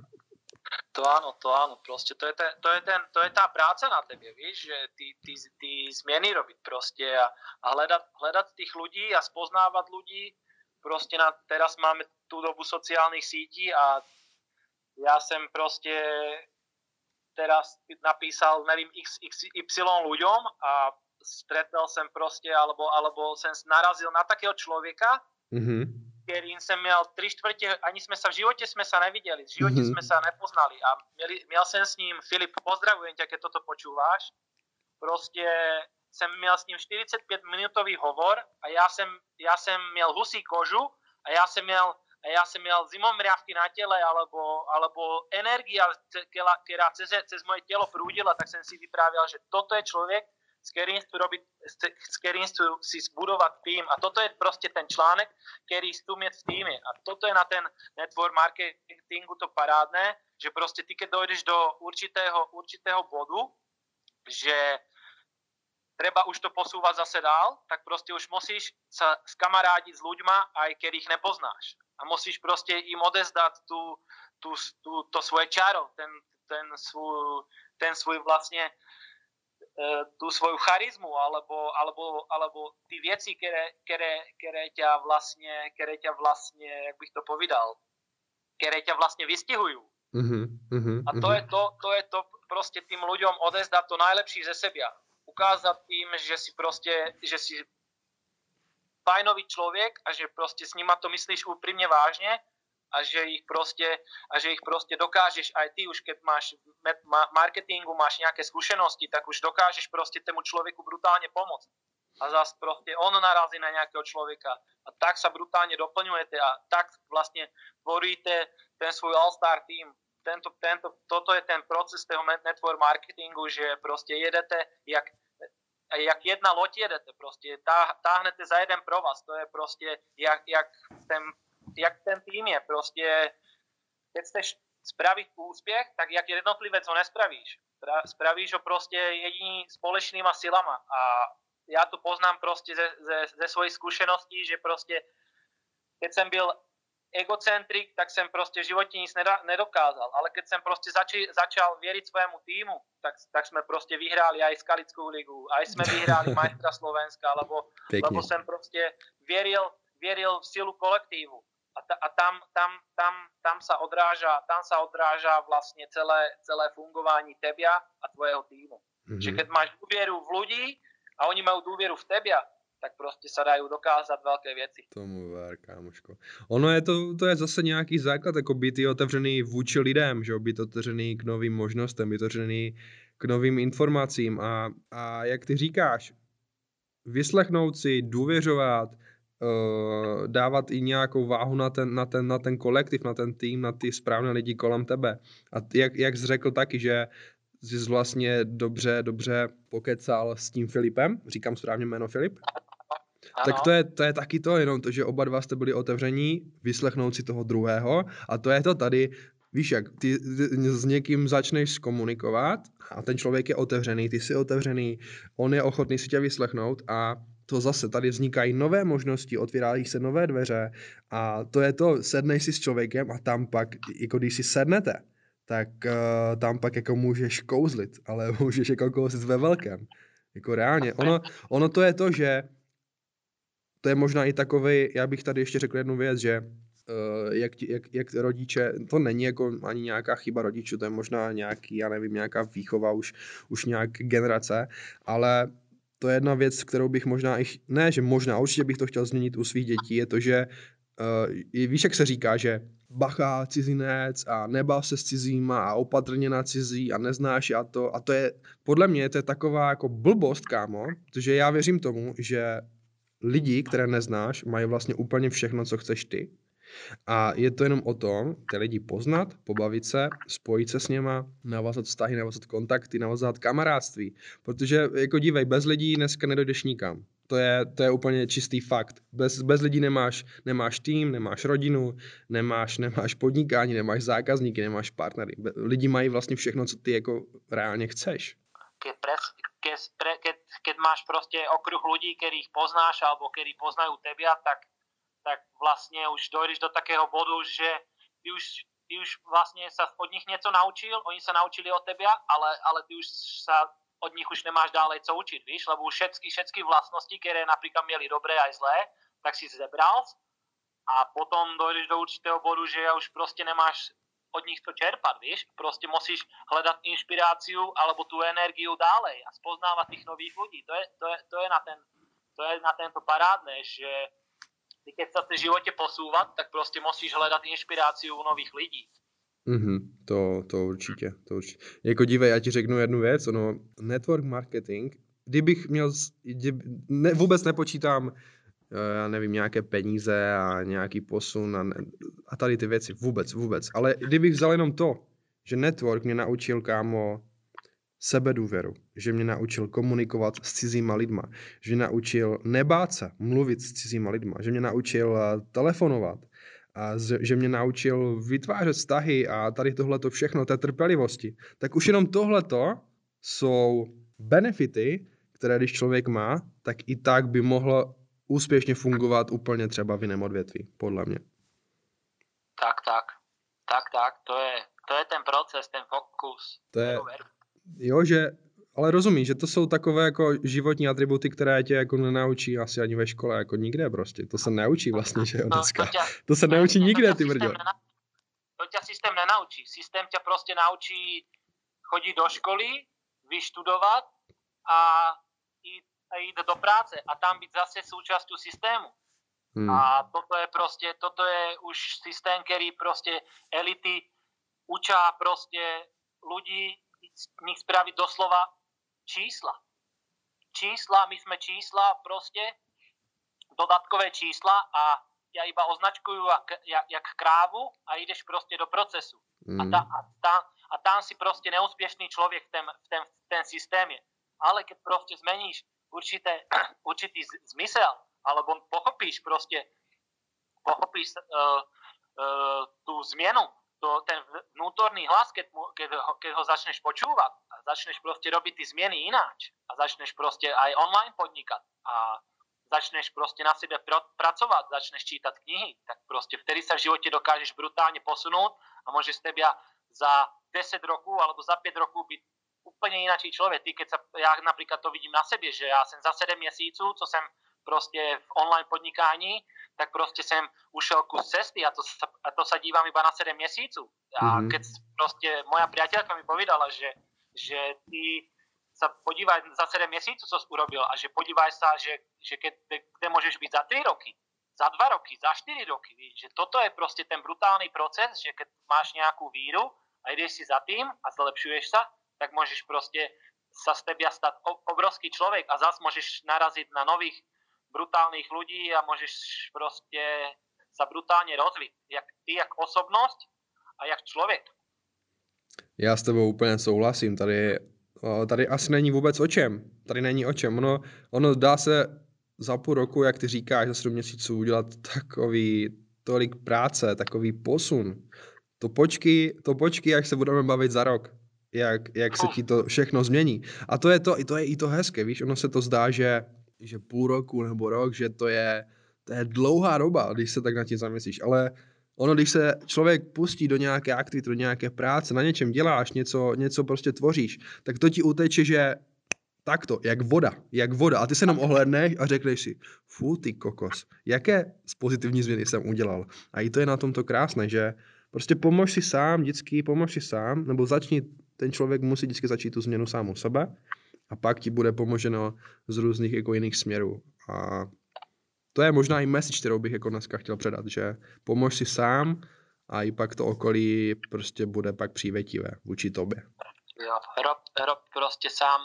To áno, to áno, proste to je, ten, to je, ten, to je tá práca na tebe, vieš, že ty, ty, ty zmeny robiť proste a, a hľadať, hľadať tých ľudí a spoznávať ľudí, proste na, teraz máme tú dobu sociálnych sítí a ja som proste teraz napísal, nevím, x, x, y ľuďom a stretol som proste, alebo, alebo som narazil na takého človeka, mm-hmm. Ktorým som měl tri štvrte, ani sme sa v živote sme sa nevideli, v živote mm-hmm. sme sa nepoznali a měli, měl som s ním, Filip, pozdravujem ťa, keď toto počúváš, proste som měl s ním 45 minútový hovor a ja som, ja som měl husí kožu a ja som měl a ja som měl zimomriavky na tele alebo, alebo energia, ktorá cez, cez moje telo prúdila, tak som si vyprávěl, že toto je človek, s s ktorým chcú si zbudovať tým. A toto je proste ten článek, ktorý chcú mieť v týme. A toto je na ten network marketingu to parádne, že proste ty, keď dojdeš do určitého, určitého bodu, že treba už to posúvať zase dál, tak proste už musíš sa skamarádiť s ľuďma, aj keď ich nepoznáš a musíš prostě im odezdať tu, tu, tu, to svoje čaro, ten, ten, svoj, ten svoj vlastne e, tú svoju charizmu alebo, alebo, alebo ty věci, které, které, které ťa vlastne, které ťa vlastne, jak bych to povedal, které ťa vlastne vystihujú. Uh-huh, uh-huh, a to uh-huh. je to, to je to prostě tým ľuďom odezdať to najlepší ze sebia. Ukázať im, že si prostě, že si fajnový človek a že proste s nima to myslíš úprimne vážne a že ich proste, a že ich proste dokážeš aj ty už keď máš marketingu, máš nejaké skúsenosti, tak už dokážeš proste tému človeku brutálne pomôcť. A zase proste on narazí na nejakého človeka a tak sa brutálne doplňujete a tak vlastne tvoríte ten svoj all-star tým. Tento, tento, toto je ten proces toho network marketingu, že proste jedete jak jak jedna loď jedete, prostě tá, táhnete za jeden provaz, to je prostě jak, jak, ten, jak ten tým je, prostě keď chceš spraviť úspěch, tak jak jednotlivec ho nespravíš. Spravíš ho prostě jediný společnýma silama a já to poznám prostě ze, ze, ze svojich zkušeností, že prostě keď jsem byl egocentrik, tak jsem prostě v životě nic nedokázal. Ale keď jsem prostě zači, začal věřit svému týmu, tak, tak jsme prostě vyhráli aj Skalickou ligu, aj jsme vyhráli majstra Slovenska, lebo, lebo jsem prostě věřil, věřil v silu kolektívu. A, ta, a tam, tam, tam, tam sa odráža, tam sa odráža vlastne celé, celé fungování tebia a tvojho týmu. Mm-hmm. Že keď máš dôveru v ľudí a oni majú dôveru v tebia, tak prostě se dají dokázat velké věci. Tomu ver, kámoško. Ono je to, to je zase nějaký základ, jako být otevřený vůči lidem, že být otevřený k novým možnostem, být otevřený k novým informacím a, a jak ty říkáš, vyslechnout si, důvěřovat, uh, dávat i nějakou váhu na ten, na, ten, na ten kolektiv, na ten tým, na ty správné lidi kolem tebe. A jak, jak jsi řekl taky, že jsi vlastně dobře, dobře pokecal s tím Filipem, říkám správně jméno Filip? Tak to je, to je taky to, jenom to, že oba dva jste byli otevření, vyslechnout si toho druhého a to je to tady, víš jak, ty, ty s někým začneš komunikovat a ten člověk je otevřený, ty jsi otevřený, on je ochotný si tě vyslechnout a to zase, tady vznikají nové možnosti, otvírají se nové dveře a to je to, sednej si s člověkem a tam pak, jako když si sednete, tak uh, tam pak jako můžeš kouzlit, ale můžeš jako kouzlit ve velkém. Jako reálně. Ono, ono to je to, že to je možná i takový, já bych tady ještě řekl jednu věc, že uh, jak, jak, jak rodiče, to není jako ani nějaká chyba rodičů, to je možná nějaký, já nevím, nějaká výchova už, už nějak generace, ale to je jedna věc, kterou bych možná, i, ne, že možná, určitě bych to chtěl změnit u svých dětí, je to, že uh, víš, jak se říká, že bacha, cizinec a nebav se s cizíma a opatrně na cizí a neznáš a to. A to je, podle mě, to je taková jako blbost, kámo, protože já věřím tomu, že lidi, které neznáš, mají vlastně úplně všechno, co chceš ty. A je to jenom o tom, ty lidi poznat, pobavit se, spojit se s něma, navazat vztahy, navazat kontakty, navazat kamarádství. Protože jako dívej, bez lidí dneska nedojdeš nikam. To je, to je úplně čistý fakt. Bez, bez lidí nemáš, nemáš tým, nemáš rodinu, nemáš, nemáš podnikání, nemáš zákazníky, nemáš partnery. Lidi mají vlastně všechno, co ty jako reálně chceš. Keď, pres, keď, keď, keď máš prostě okruh lidí, kterých poznáš, alebo kteří poznají tebia, tak, tak vlastně už dojdeš do takého bodu, že ty už, ty už vlastně sa od nich něco naučil, oni se naučili od tebia, ale, ale ty už sa od nich už nemáš dále co učit, víš, lebo všetky, všetky vlastnosti, které například měli dobré a zlé, tak si zebral a potom dojdeš do určitého bodu, že už prostě nemáš od nich to čerpat, víš, prostě musíš hledat inspiráciu alebo tu energiu dále a spoznávat těch nových lidí. To je, to je, to je, na, ten, to je na tento parádne, že keď sa v životě posúvat, tak prostě musíš hledat inspiráciu u nových lidí. Mm-hmm, to, to určitě, to určitě. Jako dívej, já ti řeknu jednu věc, ono, network marketing, kdybych měl, kdyby, ne, vůbec nepočítám, eh, já nevím, nějaké peníze a nějaký posun a, a tady ty věci, vůbec, vůbec. Ale kdybych vzal jenom to, že network mě naučil, kámo, sebedůvěru, že mě naučil komunikovat s cizíma lidma, že mě naučil nebát se mluvit s cizíma lidma, že mě naučil eh, telefonovat, a že mě naučil vytvářet vztahy a tady tohleto všechno, té trpělivosti, tak už jenom tohleto jsou benefity, které když člověk má, tak i tak by mohlo úspěšně fungovat úplně třeba v jiném odvětví, podle mě. Tak, tak. Tak, tak. To je, to je ten proces, ten fokus. To je, jo, že ale rozumí, že to jsou takové jako životní atributy, které tě jako nenaučí asi ani ve škole, jako nikde prostě. To se neučí vlastně, že jo, dneska. To, to, tě, to se neučí nikde, ty brďo. To tě systém nenaučí. Systém tě prostě naučí chodit do školy, vyštudovat a jít, a jít do práce a tam být zase součástí systému. Hmm. A toto je prostě, toto je už systém, který prostě elity učá prostě z nich spraviť doslova čísla. Čísla, my jsme čísla prostě, dodatkové čísla a ťa iba označkujú jak, jak, jak krávu a jdeš prostě do procesu. Mm. A, ta, a, ta, a tam si prostě neúspěšný člověk v ten, v ten, v ten systém je. Ale keď prostě zmeníš určité, určitý zmysel, alebo pochopíš prostě, pochopíš uh, uh, tu změnu, to, ten vnútorný hlas, keď, mu, keď, ho, keď ho začneš počúvať a začneš proste robiť ty zmieny ináč a začneš proste aj online podnikať a začneš proste na sebe pr- pracovať, začneš čítať knihy, tak proste vtedy sa v živote dokážeš brutálne posunúť a môžeš z tebia za 10 rokov alebo za 5 rokov byť úplne ináčí človek. Ty, keď sa, ja napríklad to vidím na sebe, že ja som za 7 měsíců, co jsem prostě v online podnikání, tak prostě jsem ušel kus cesty a to, a to sa dívam iba na 7 měsíců. A mm-hmm. keď prostě moja priateľka mi povedala, že, že ty sa podívaj za 7 měsíců, co jsi urobil a že podívaj sa, že, že keď, kde môžeš byť za 3 roky, za 2 roky, za 4 roky. Víš, že toto je prostě ten brutálny proces, že keď máš nějakou víru a jdeš si za tým a zlepšuješ sa, tak môžeš prostě sa z tebia stať obrovský človek a zase môžeš narazit na nových brutálnych ľudí a môžeš prostě sa brutálně rozvít. Jak ty, jak osobnosť a jak člověk. Já s tebou úplně souhlasím. Tady, tady asi není vůbec o čem. Tady není o čem. Ono, ono dá se za půl roku, jak ty říkáš, za 7 měsíců udělat takový tolik práce, takový posun. To počky, to počky, jak se budeme bavit za rok. Jak, jak se ti to všechno změní. A to je to, to je i to hezké, víš, ono se to zdá, že že půl roku nebo rok, že to je, to je dlouhá doba, když se tak na tím zamyslíš, ale ono, když se člověk pustí do nějaké aktivity, do nějaké práce, na něčem děláš, něco, něco prostě tvoříš, tak to ti uteče, že takto, jak voda, jak voda. A ty se jenom ohledneš a řekneš si, fu ty kokos, jaké z pozitivní změny jsem udělal. A i to je na tomto krásné, že prostě pomož si sám, vždycky pomož si sám, nebo začni, ten člověk musí vždycky začít tu změnu sám u sebe a pak ti bude pomoženo z různých jako jiných směrů. A to je možná i message, kterou bych jako dneska chtěl předat, že pomož si sám a i pak to okolí prostě bude pak přívětivé vůči tobě. Jo, rob, rob prostě sám,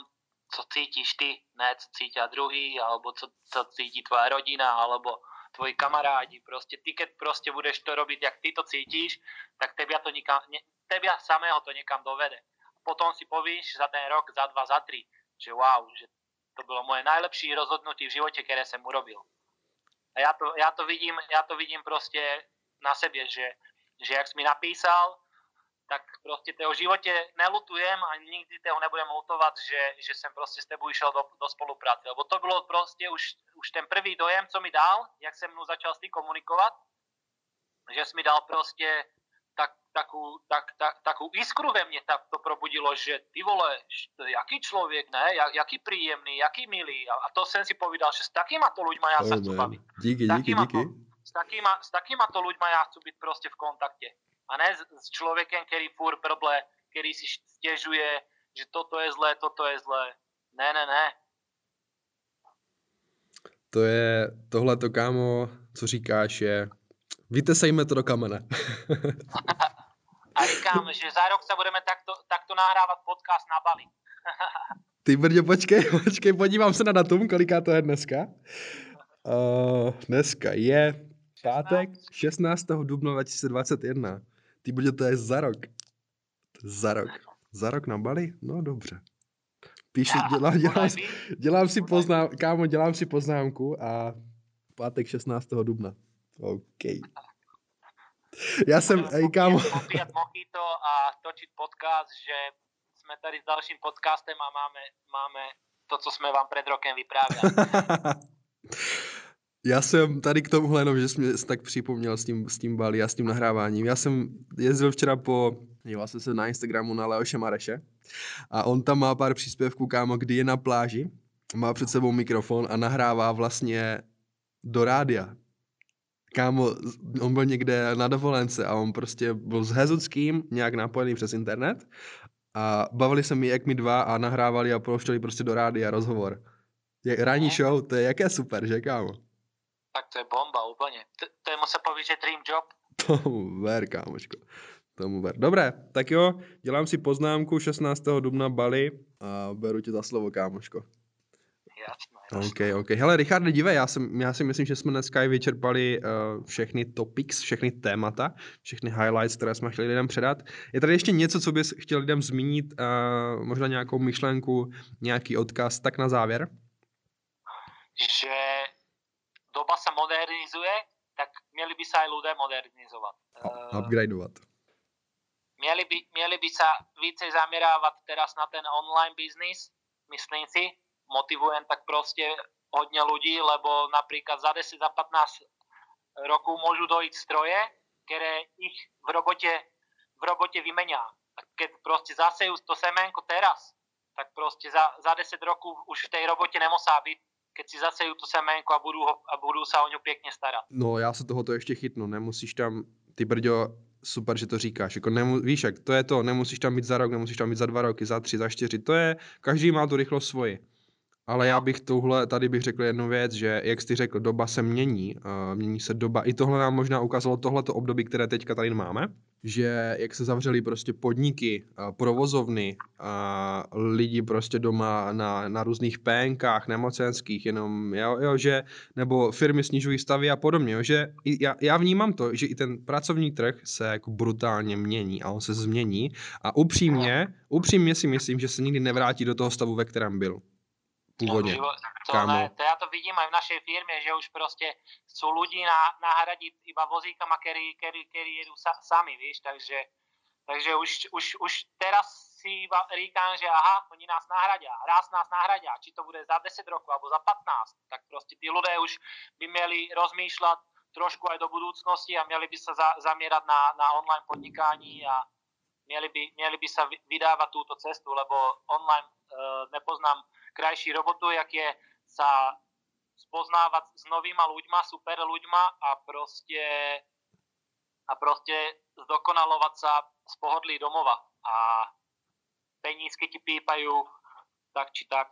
co cítíš ty, ne co cítí druhý, alebo co, co cítí tvoja rodina, alebo tvoji kamarádi, prostě ty, keď prostě budeš to robiť, jak ty to cítíš, tak tebia to nikam, ne, tebia samého to někam dovede. Potom si povíš za ten rok, za dva, za tři, že wow, že to bylo moje najlepší rozhodnutí v životě, které jsem urobil. A já to, já to vidím, já to vidím prostě na sebe, že, že jak jsi mi napísal, tak prostě toho životě nelutujem a nikdy toho nebudem lutovat, že, že jsem prostě s tebou išel do, do spolupráce. Lebo to bylo prostě už, už ten prvý dojem, co mi dal, jak jsem mnou začal s komunikovat, že jsi mi dal prostě takú, tak, tak, takú iskru ve mne tak to probudilo, že ty vole, jaký člověk, ne, jak, jaký príjemný, jaký milý. A, a to jsem si povedal, že s takýma to ľuďma já oh, se chci bavit. Díky, díky, díky. To, s, takýma, s takýma to ľuďma já chci být prostě v kontakte. A ne s, s člověkem, který furt prble, který si stěžuje, že toto je zlé, toto je zlé. Ne, ne, ne. To je, tohle to kámo, co říkáš, je Vytesejme to do kamene. A říkám, že za rok se budeme takto, takto nahrávat podcast na Bali. Ty brdě, počkej, počkej, podívám se na datum, koliká to je dneska. Uh, dneska je pátek 16. dubna 2021. Ty brdě, to je za rok. Za rok. Za rok na Bali? No dobře. Píšu, dělám, dělám, dělám si poznám, kámo, dělám si poznámku a pátek 16. dubna. OK. Já jsem, ej kámo. Mojito a točit podcast, že jsme tady s dalším podcastem a máme, máme to, co jsme vám před rokem vyprávěli. Já jsem tady k tomuhle jenom, že jsi mě tak připomněl s tím, s tím Bali a s tím nahráváním. Já jsem jezdil včera po, díval jsem se na Instagramu na Leoše Mareše a on tam má pár příspěvků, kámo, kdy je na pláži, má před sebou mikrofon a nahrává vlastně do rádia kámo, on byl někde na dovolence a on prostě byl s Hezuckým nějak napojený přes internet a bavili se mi jak mi dva a nahrávali a pouštěli prostě do rádia rozhovor. Je, ranní no. show, to je jaké super, že kámo? Tak to je bomba úplně. To, to je mu se poví, že dream job. Tomu ver, kámočko. Tomu ver. Dobré, tak jo, dělám si poznámku 16. dubna Bali a beru tě za slovo, kámoško. Jasné. OK, OK. Hele, Richard, dívej, já, jsem, já si myslím, že jsme dneska i vyčerpali uh, všechny topics, všechny témata, všechny highlights, které jsme chtěli lidem předat. Je tady ještě něco, co bys chtěl lidem zmínit, uh, možná nějakou myšlenku, nějaký odkaz, tak na závěr? Že doba se modernizuje, tak měli by se i lidé modernizovat. Uh, upgradeovat. Měli by, měli by se více zaměrávat teraz na ten online business, myslím si, motivujem tak prostě hodně lidí, lebo například za 10, za 15 roků můžu dojít stroje, které ich v robotě, v robotě vymenia. A keď prostě zasejú to semenko teraz, tak prostě za, za 10 roků už v té robotě nemusí být, keď si zasejú to semenko a budou, ho, a budou se o ňu pěkně starat. No já se tohoto ještě chytnu, nemusíš tam, ty brďo, super, že to říkáš. Jako nemu, víš, jak to je to, nemusíš tam být za rok, nemusíš tam být za dva roky, za tři, za čtyři. To je, každý má tu rychlost svoji. Ale já bych tohle, tady bych řekl jednu věc, že jak jsi řekl, doba se mění, mění se doba. I tohle nám možná ukázalo tohleto období, které teďka tady máme, že jak se zavřely prostě podniky, provozovny, lidi prostě doma na, na různých pénkách, nemocenských, jenom, jo, jo, že, nebo firmy snižují stavy a podobně, jo, že já, já vnímám to, že i ten pracovní trh se jako brutálně mění a on se změní a upřímně, upřímně si myslím, že se nikdy nevrátí do toho stavu, ve kterém byl původně. To, to, ne, to já to vidím aj v našej firmě, že už prostě jsou lidi na, nahradit iba vozíkama, který, který, který jedu sa, sami, víš, takže, takže už, už, už teraz si iba říkám, že aha, oni nás nahradí, raz nás nahradí, či to bude za 10 rokov, alebo za 15, tak prostě ty lidé už by měli rozmýšlet trošku aj do budoucnosti a měli by se za, zamierat na, na online podnikání a měli by, měli by se vydávat túto cestu, lebo online uh, nepoznám krajší robotu, jak je sa spoznávať s novýma ľuďma, super ľuďma a prostě a prostě zdokonalovat sa z pohodlí domova a penízky ti pípajú tak či tak.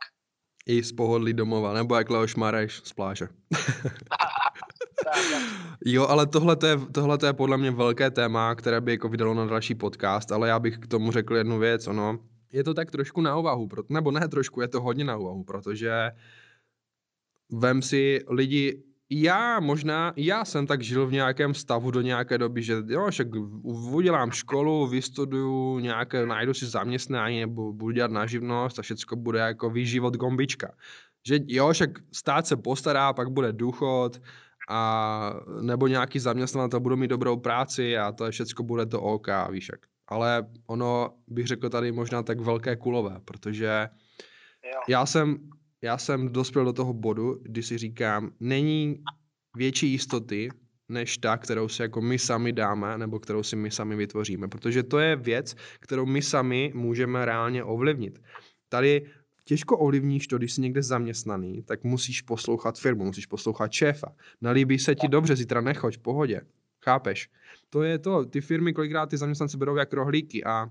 I z pohodlí domova, nebo jak Leoš Mareš z pláže. Jo, ale tohle to, je, tohle to je podle mě velké téma, které by jako vydalo na další podcast, ale já bych k tomu řekl jednu věc, ono, je to tak trošku na úvahu, nebo ne trošku, je to hodně na úvahu, protože vem si lidi, já možná, já jsem tak žil v nějakém stavu do nějaké doby, že jo, však udělám školu, vystuduju nějaké, najdu si zaměstnání nebo budu dělat na živnost a všechno bude jako výživot gombička. Že jo, však stát se postará, pak bude důchod a nebo nějaký zaměstnavatel budou mít dobrou práci a to je všecko bude to OK, víš jak. Ale ono, bych řekl tady možná tak velké kulové, protože jo. já jsem já jsem dospěl do toho bodu, kdy si říkám, není větší jistoty, než ta, kterou si jako my sami dáme, nebo kterou si my sami vytvoříme. Protože to je věc, kterou my sami můžeme reálně ovlivnit. Tady těžko ovlivníš to, když jsi někde zaměstnaný, tak musíš poslouchat firmu, musíš poslouchat šéfa. Nalíbí se ti dobře, zítra nechoď, v pohodě. Chápeš? To je to, ty firmy kolikrát ty zaměstnance berou jak rohlíky a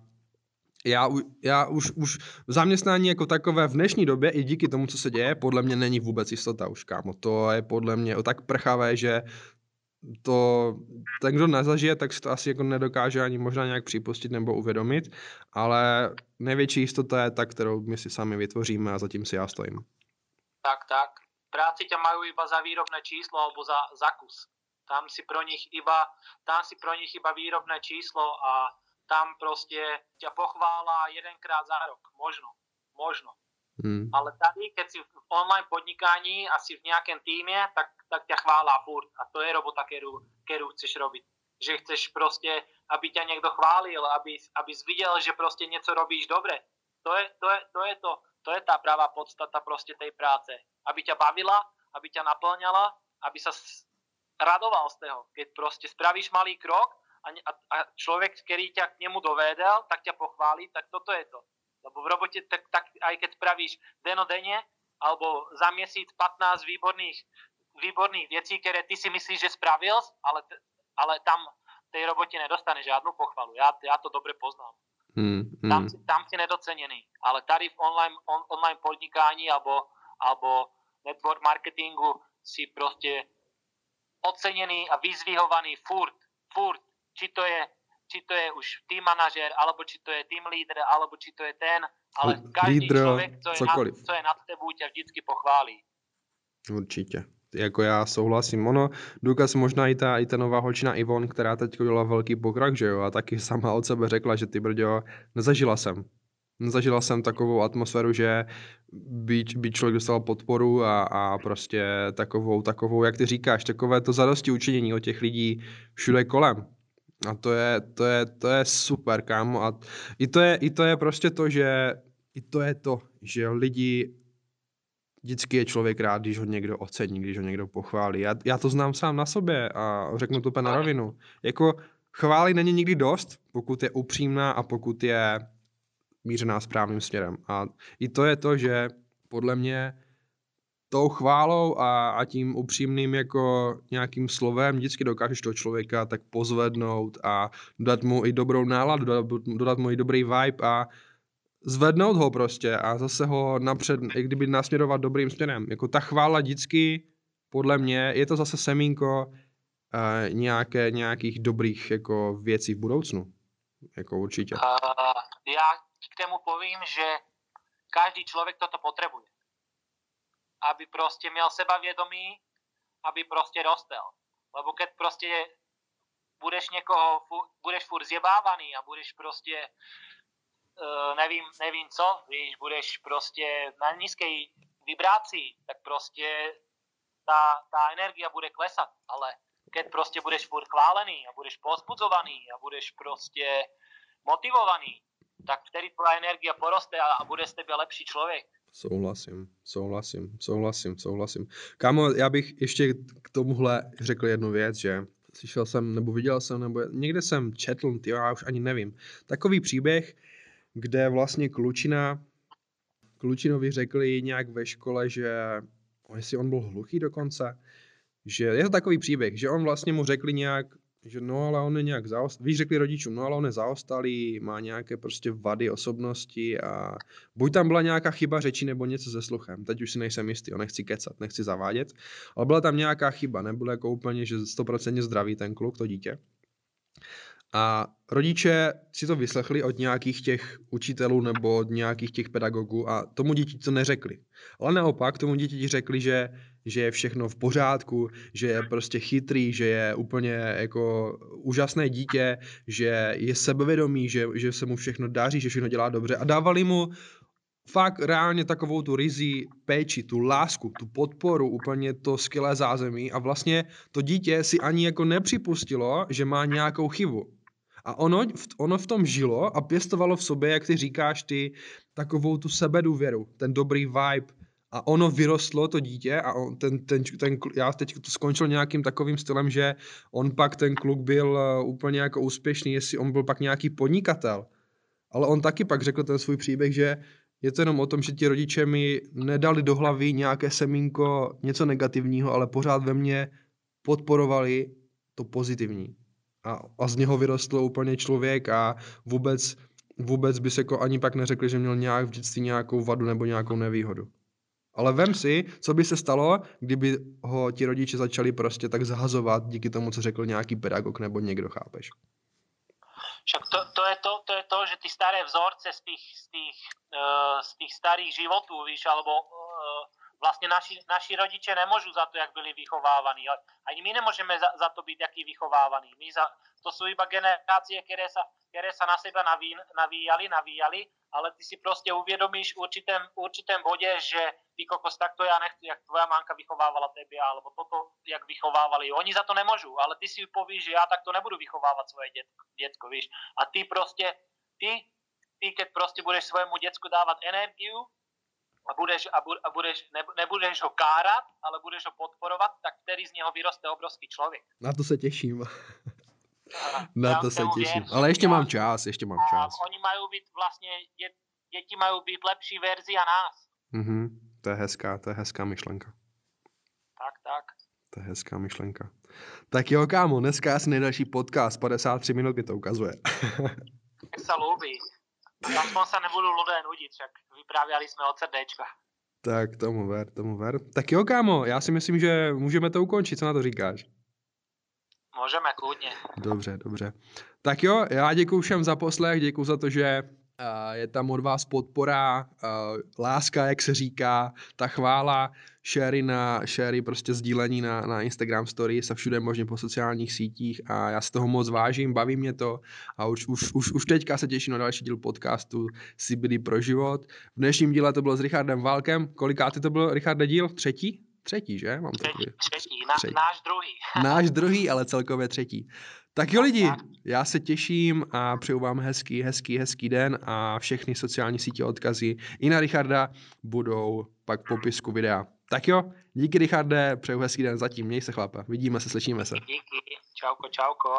já, já už, už zaměstnání jako takové v dnešní době i díky tomu, co se děje, podle mě není vůbec jistota už, kámo. To je podle mě o tak prchavé, že to ten, kdo nezažije, tak si to asi jako nedokáže ani možná nějak připustit nebo uvědomit, ale největší jistota je ta, kterou my si sami vytvoříme a zatím si já stojím. Tak, tak. Práci tě mají iba za výrobné číslo alebo za, za kus. Tam si pro nich iba, tam si pro nich iba výrobné číslo a tam prostě ťa pochvála jedenkrát za rok, možno, možno. Hmm. Ale tady, keď si v online podnikání a si v nějakém týmě, tak, tak ťa chválá furt. A to je robota, kterou, kterou chceš robiť. Že chceš prostě, aby ťa někdo chválil, aby, aby viděl, že prostě něco robíš dobře. To je to, je, to, je to, to je ta pravá podstata prostě tej práce. Aby ťa bavila, aby ťa naplňala, aby sa radoval z toho. Keď prostě spravíš malý krok a, a, a člověk, který ťa k němu dovedel, tak ťa pochválí, tak toto je to. Lebo v robotě, tak, tak aj keď spravíš denodenne, alebo za měsíc 15 výborných, výborných věcí, které ty si myslíš, že spravil, ale, ale tam v té robotě nedostane žádnou pochvalu. Já, já to dobře poznám. Hmm, hmm. Tam, tam si nedoceněný. Ale tady v online, on, online podnikání alebo, alebo network marketingu si prostě oceněný a vyzvihovaný furt, furt či to je, či to je už tým manažer, alebo či to je tým lídr, alebo či to je ten, ale každý Lídr, člověk, co je, nad, co je nad tebou, tě vždycky pochválí. Určitě. Jako já souhlasím. Ono, důkaz možná i ta, i ta nová holčina Ivon, která teď udělala velký pokrok, že jo, a taky sama od sebe řekla, že ty brďo, nezažila jsem. Nezažila jsem takovou atmosféru, že by, by člověk dostal podporu a, a prostě takovou, takovou, jak ty říkáš, takové to zadosti učinění od těch lidí všude kolem. A to je, to je, to je super, kámo. A i to je, i to je prostě to, že i to je to, že lidi vždycky je člověk rád, když ho někdo ocení, když ho někdo pochválí. Já, já to znám sám na sobě a řeknu to na rovinu. Jako chvály není nikdy dost, pokud je upřímná a pokud je mířená správným směrem. A i to je to, že podle mě tou chválou a, a tím upřímným jako nějakým slovem vždycky dokážeš toho člověka tak pozvednout a dodat mu i dobrou náladu, dodat, dodat mu i dobrý vibe a zvednout ho prostě a zase ho napřed, i kdyby nasměrovat dobrým směrem. Jako ta chvála vždycky, podle mě, je to zase semínko uh, nějaké, nějakých dobrých jako věcí v budoucnu. Jako určitě. Uh, já k tomu povím, že každý člověk toto potřebuje aby prostě měl sebavědomí, aby prostě rostel. Lebo keď prostě budeš někoho, budeš furt zjebávaný a budeš prostě uh, nevím, nevím co, víš, budeš prostě na nízké vibraci, tak prostě ta, ta energia bude klesat, ale keď prostě budeš furt chválený a budeš pozbudzovaný a budeš prostě motivovaný, tak vtedy tvoja energia poroste a, bude z tebe lepší člověk. Souhlasím, souhlasím, souhlasím, souhlasím. Kámo, já bych ještě k tomuhle řekl jednu věc, že slyšel jsem, nebo viděl jsem, nebo někde jsem četl, tyjo, já už ani nevím, takový příběh, kde vlastně Klučina, Klučinovi řekli nějak ve škole, že jestli on byl hluchý dokonce, že je to takový příběh, že on vlastně mu řekli nějak, že no, ale on je nějak zaostalý, víš, řekli rodičům, no, ale on je zaostalý, má nějaké prostě vady osobnosti a buď tam byla nějaká chyba řeči nebo něco se sluchem, teď už si nejsem jistý, on nechci kecat, nechci zavádět, ale byla tam nějaká chyba, nebylo jako úplně, že 100% zdravý ten kluk, to dítě. A rodiče si to vyslechli od nějakých těch učitelů nebo od nějakých těch pedagogů a tomu děti to neřekli. Ale naopak tomu děti řekli, že, že je všechno v pořádku, že je prostě chytrý, že je úplně jako úžasné dítě, že je sebevědomý, že, že se mu všechno daří, že všechno dělá dobře a dávali mu fakt reálně takovou tu rizí péči, tu lásku, tu podporu, úplně to skvělé zázemí a vlastně to dítě si ani jako nepřipustilo, že má nějakou chybu. A ono, ono v tom žilo a pěstovalo v sobě, jak ty říkáš ty, takovou tu sebedůvěru, ten dobrý vibe. A ono vyrostlo, to dítě, a on, ten, ten, ten, já teď to skončil nějakým takovým stylem, že on pak, ten kluk byl uh, úplně jako úspěšný, jestli on byl pak nějaký podnikatel. Ale on taky pak řekl ten svůj příběh, že je to jenom o tom, že ti rodiče mi nedali do hlavy nějaké semínko, něco negativního, ale pořád ve mně podporovali to pozitivní a, a z něho vyrostl úplně člověk a vůbec, vůbec bys jako ani pak neřekli, že měl nějak v dětství nějakou vadu nebo nějakou nevýhodu. Ale vem si, co by se stalo, kdyby ho ti rodiče začali prostě tak zahazovat díky tomu, co řekl nějaký pedagog nebo někdo, chápeš? Však to, to, je to, to je to, že ty staré vzorce z tých, z tých, uh, tých starých životů, víš, alebo uh, vlastne naši, naši rodiče nemôžu za to, jak byli vychovávaní. Ani my nemôžeme za, za to byť jaký vychovávaní. My za, to sú iba generácie, ktoré sa, ktoré sa na seba naví, navíjali, navíjali, ale ty si proste uvědomíš v určitém, určitém bodě, že ty kokos, tak to ja nechci, jak tvoja mamka vychovávala tebe, alebo toto, jak vychovávali. Oni za to nemôžu, ale ty si povíš, že ja takto nebudu vychovávat svoje dětko, dětko víš. A ty prostě, ty, ty keď prostě budeš svojemu děcku dávat energiu, a budeš, a, bu, a budeš, ne, nebudeš ho kárat, ale budeš ho podporovat, tak vtedy z něho vyroste obrovský člověk. Na to se těším. Na to se těším. Věř, Ale ještě mám čas, ještě mám čas. Oni mají být vlastně, dě, děti mají být lepší verzi a nás. Mhm, to je hezká, to je hezká myšlenka. Tak, tak. To je hezká myšlenka. Tak jo, kámo, dneska asi nejdelší podcast, 53 minut mi to ukazuje. Jak se. Aspoň se nebudu ľudé nudit, však vyprávěli jsme od srdéčka. Tak tomu ver, tomu ver. Tak jo, kámo, já si myslím, že můžeme to ukončit, co na to říkáš? Můžeme, kludně. Dobře, dobře. Tak jo, já děkuji všem za poslech, děkuji za to, že je tam od vás podpora, láska, jak se říká, ta chvála, share na, share prostě sdílení na, na Instagram stories a všude možně po sociálních sítích a já se toho moc vážím, baví mě to a už, už, už, už teďka se těším na další díl podcastu CBD pro život. V dnešním díle to bylo s Richardem Válkem. Kolikátý to byl, Richarde, díl? Třetí? Třetí, že? Mám třetí, třetí, na, třetí. náš druhý. náš druhý, ale celkově třetí. Tak jo lidi, já se těším a přeju vám hezký, hezký, hezký den a všechny sociální sítě odkazy i na Richarda budou pak v popisku videa. Tak jo, díky Richarde, přeju hezký den zatím, měj se chlapa, vidíme se, slyšíme se. Díky, čauko, čauko.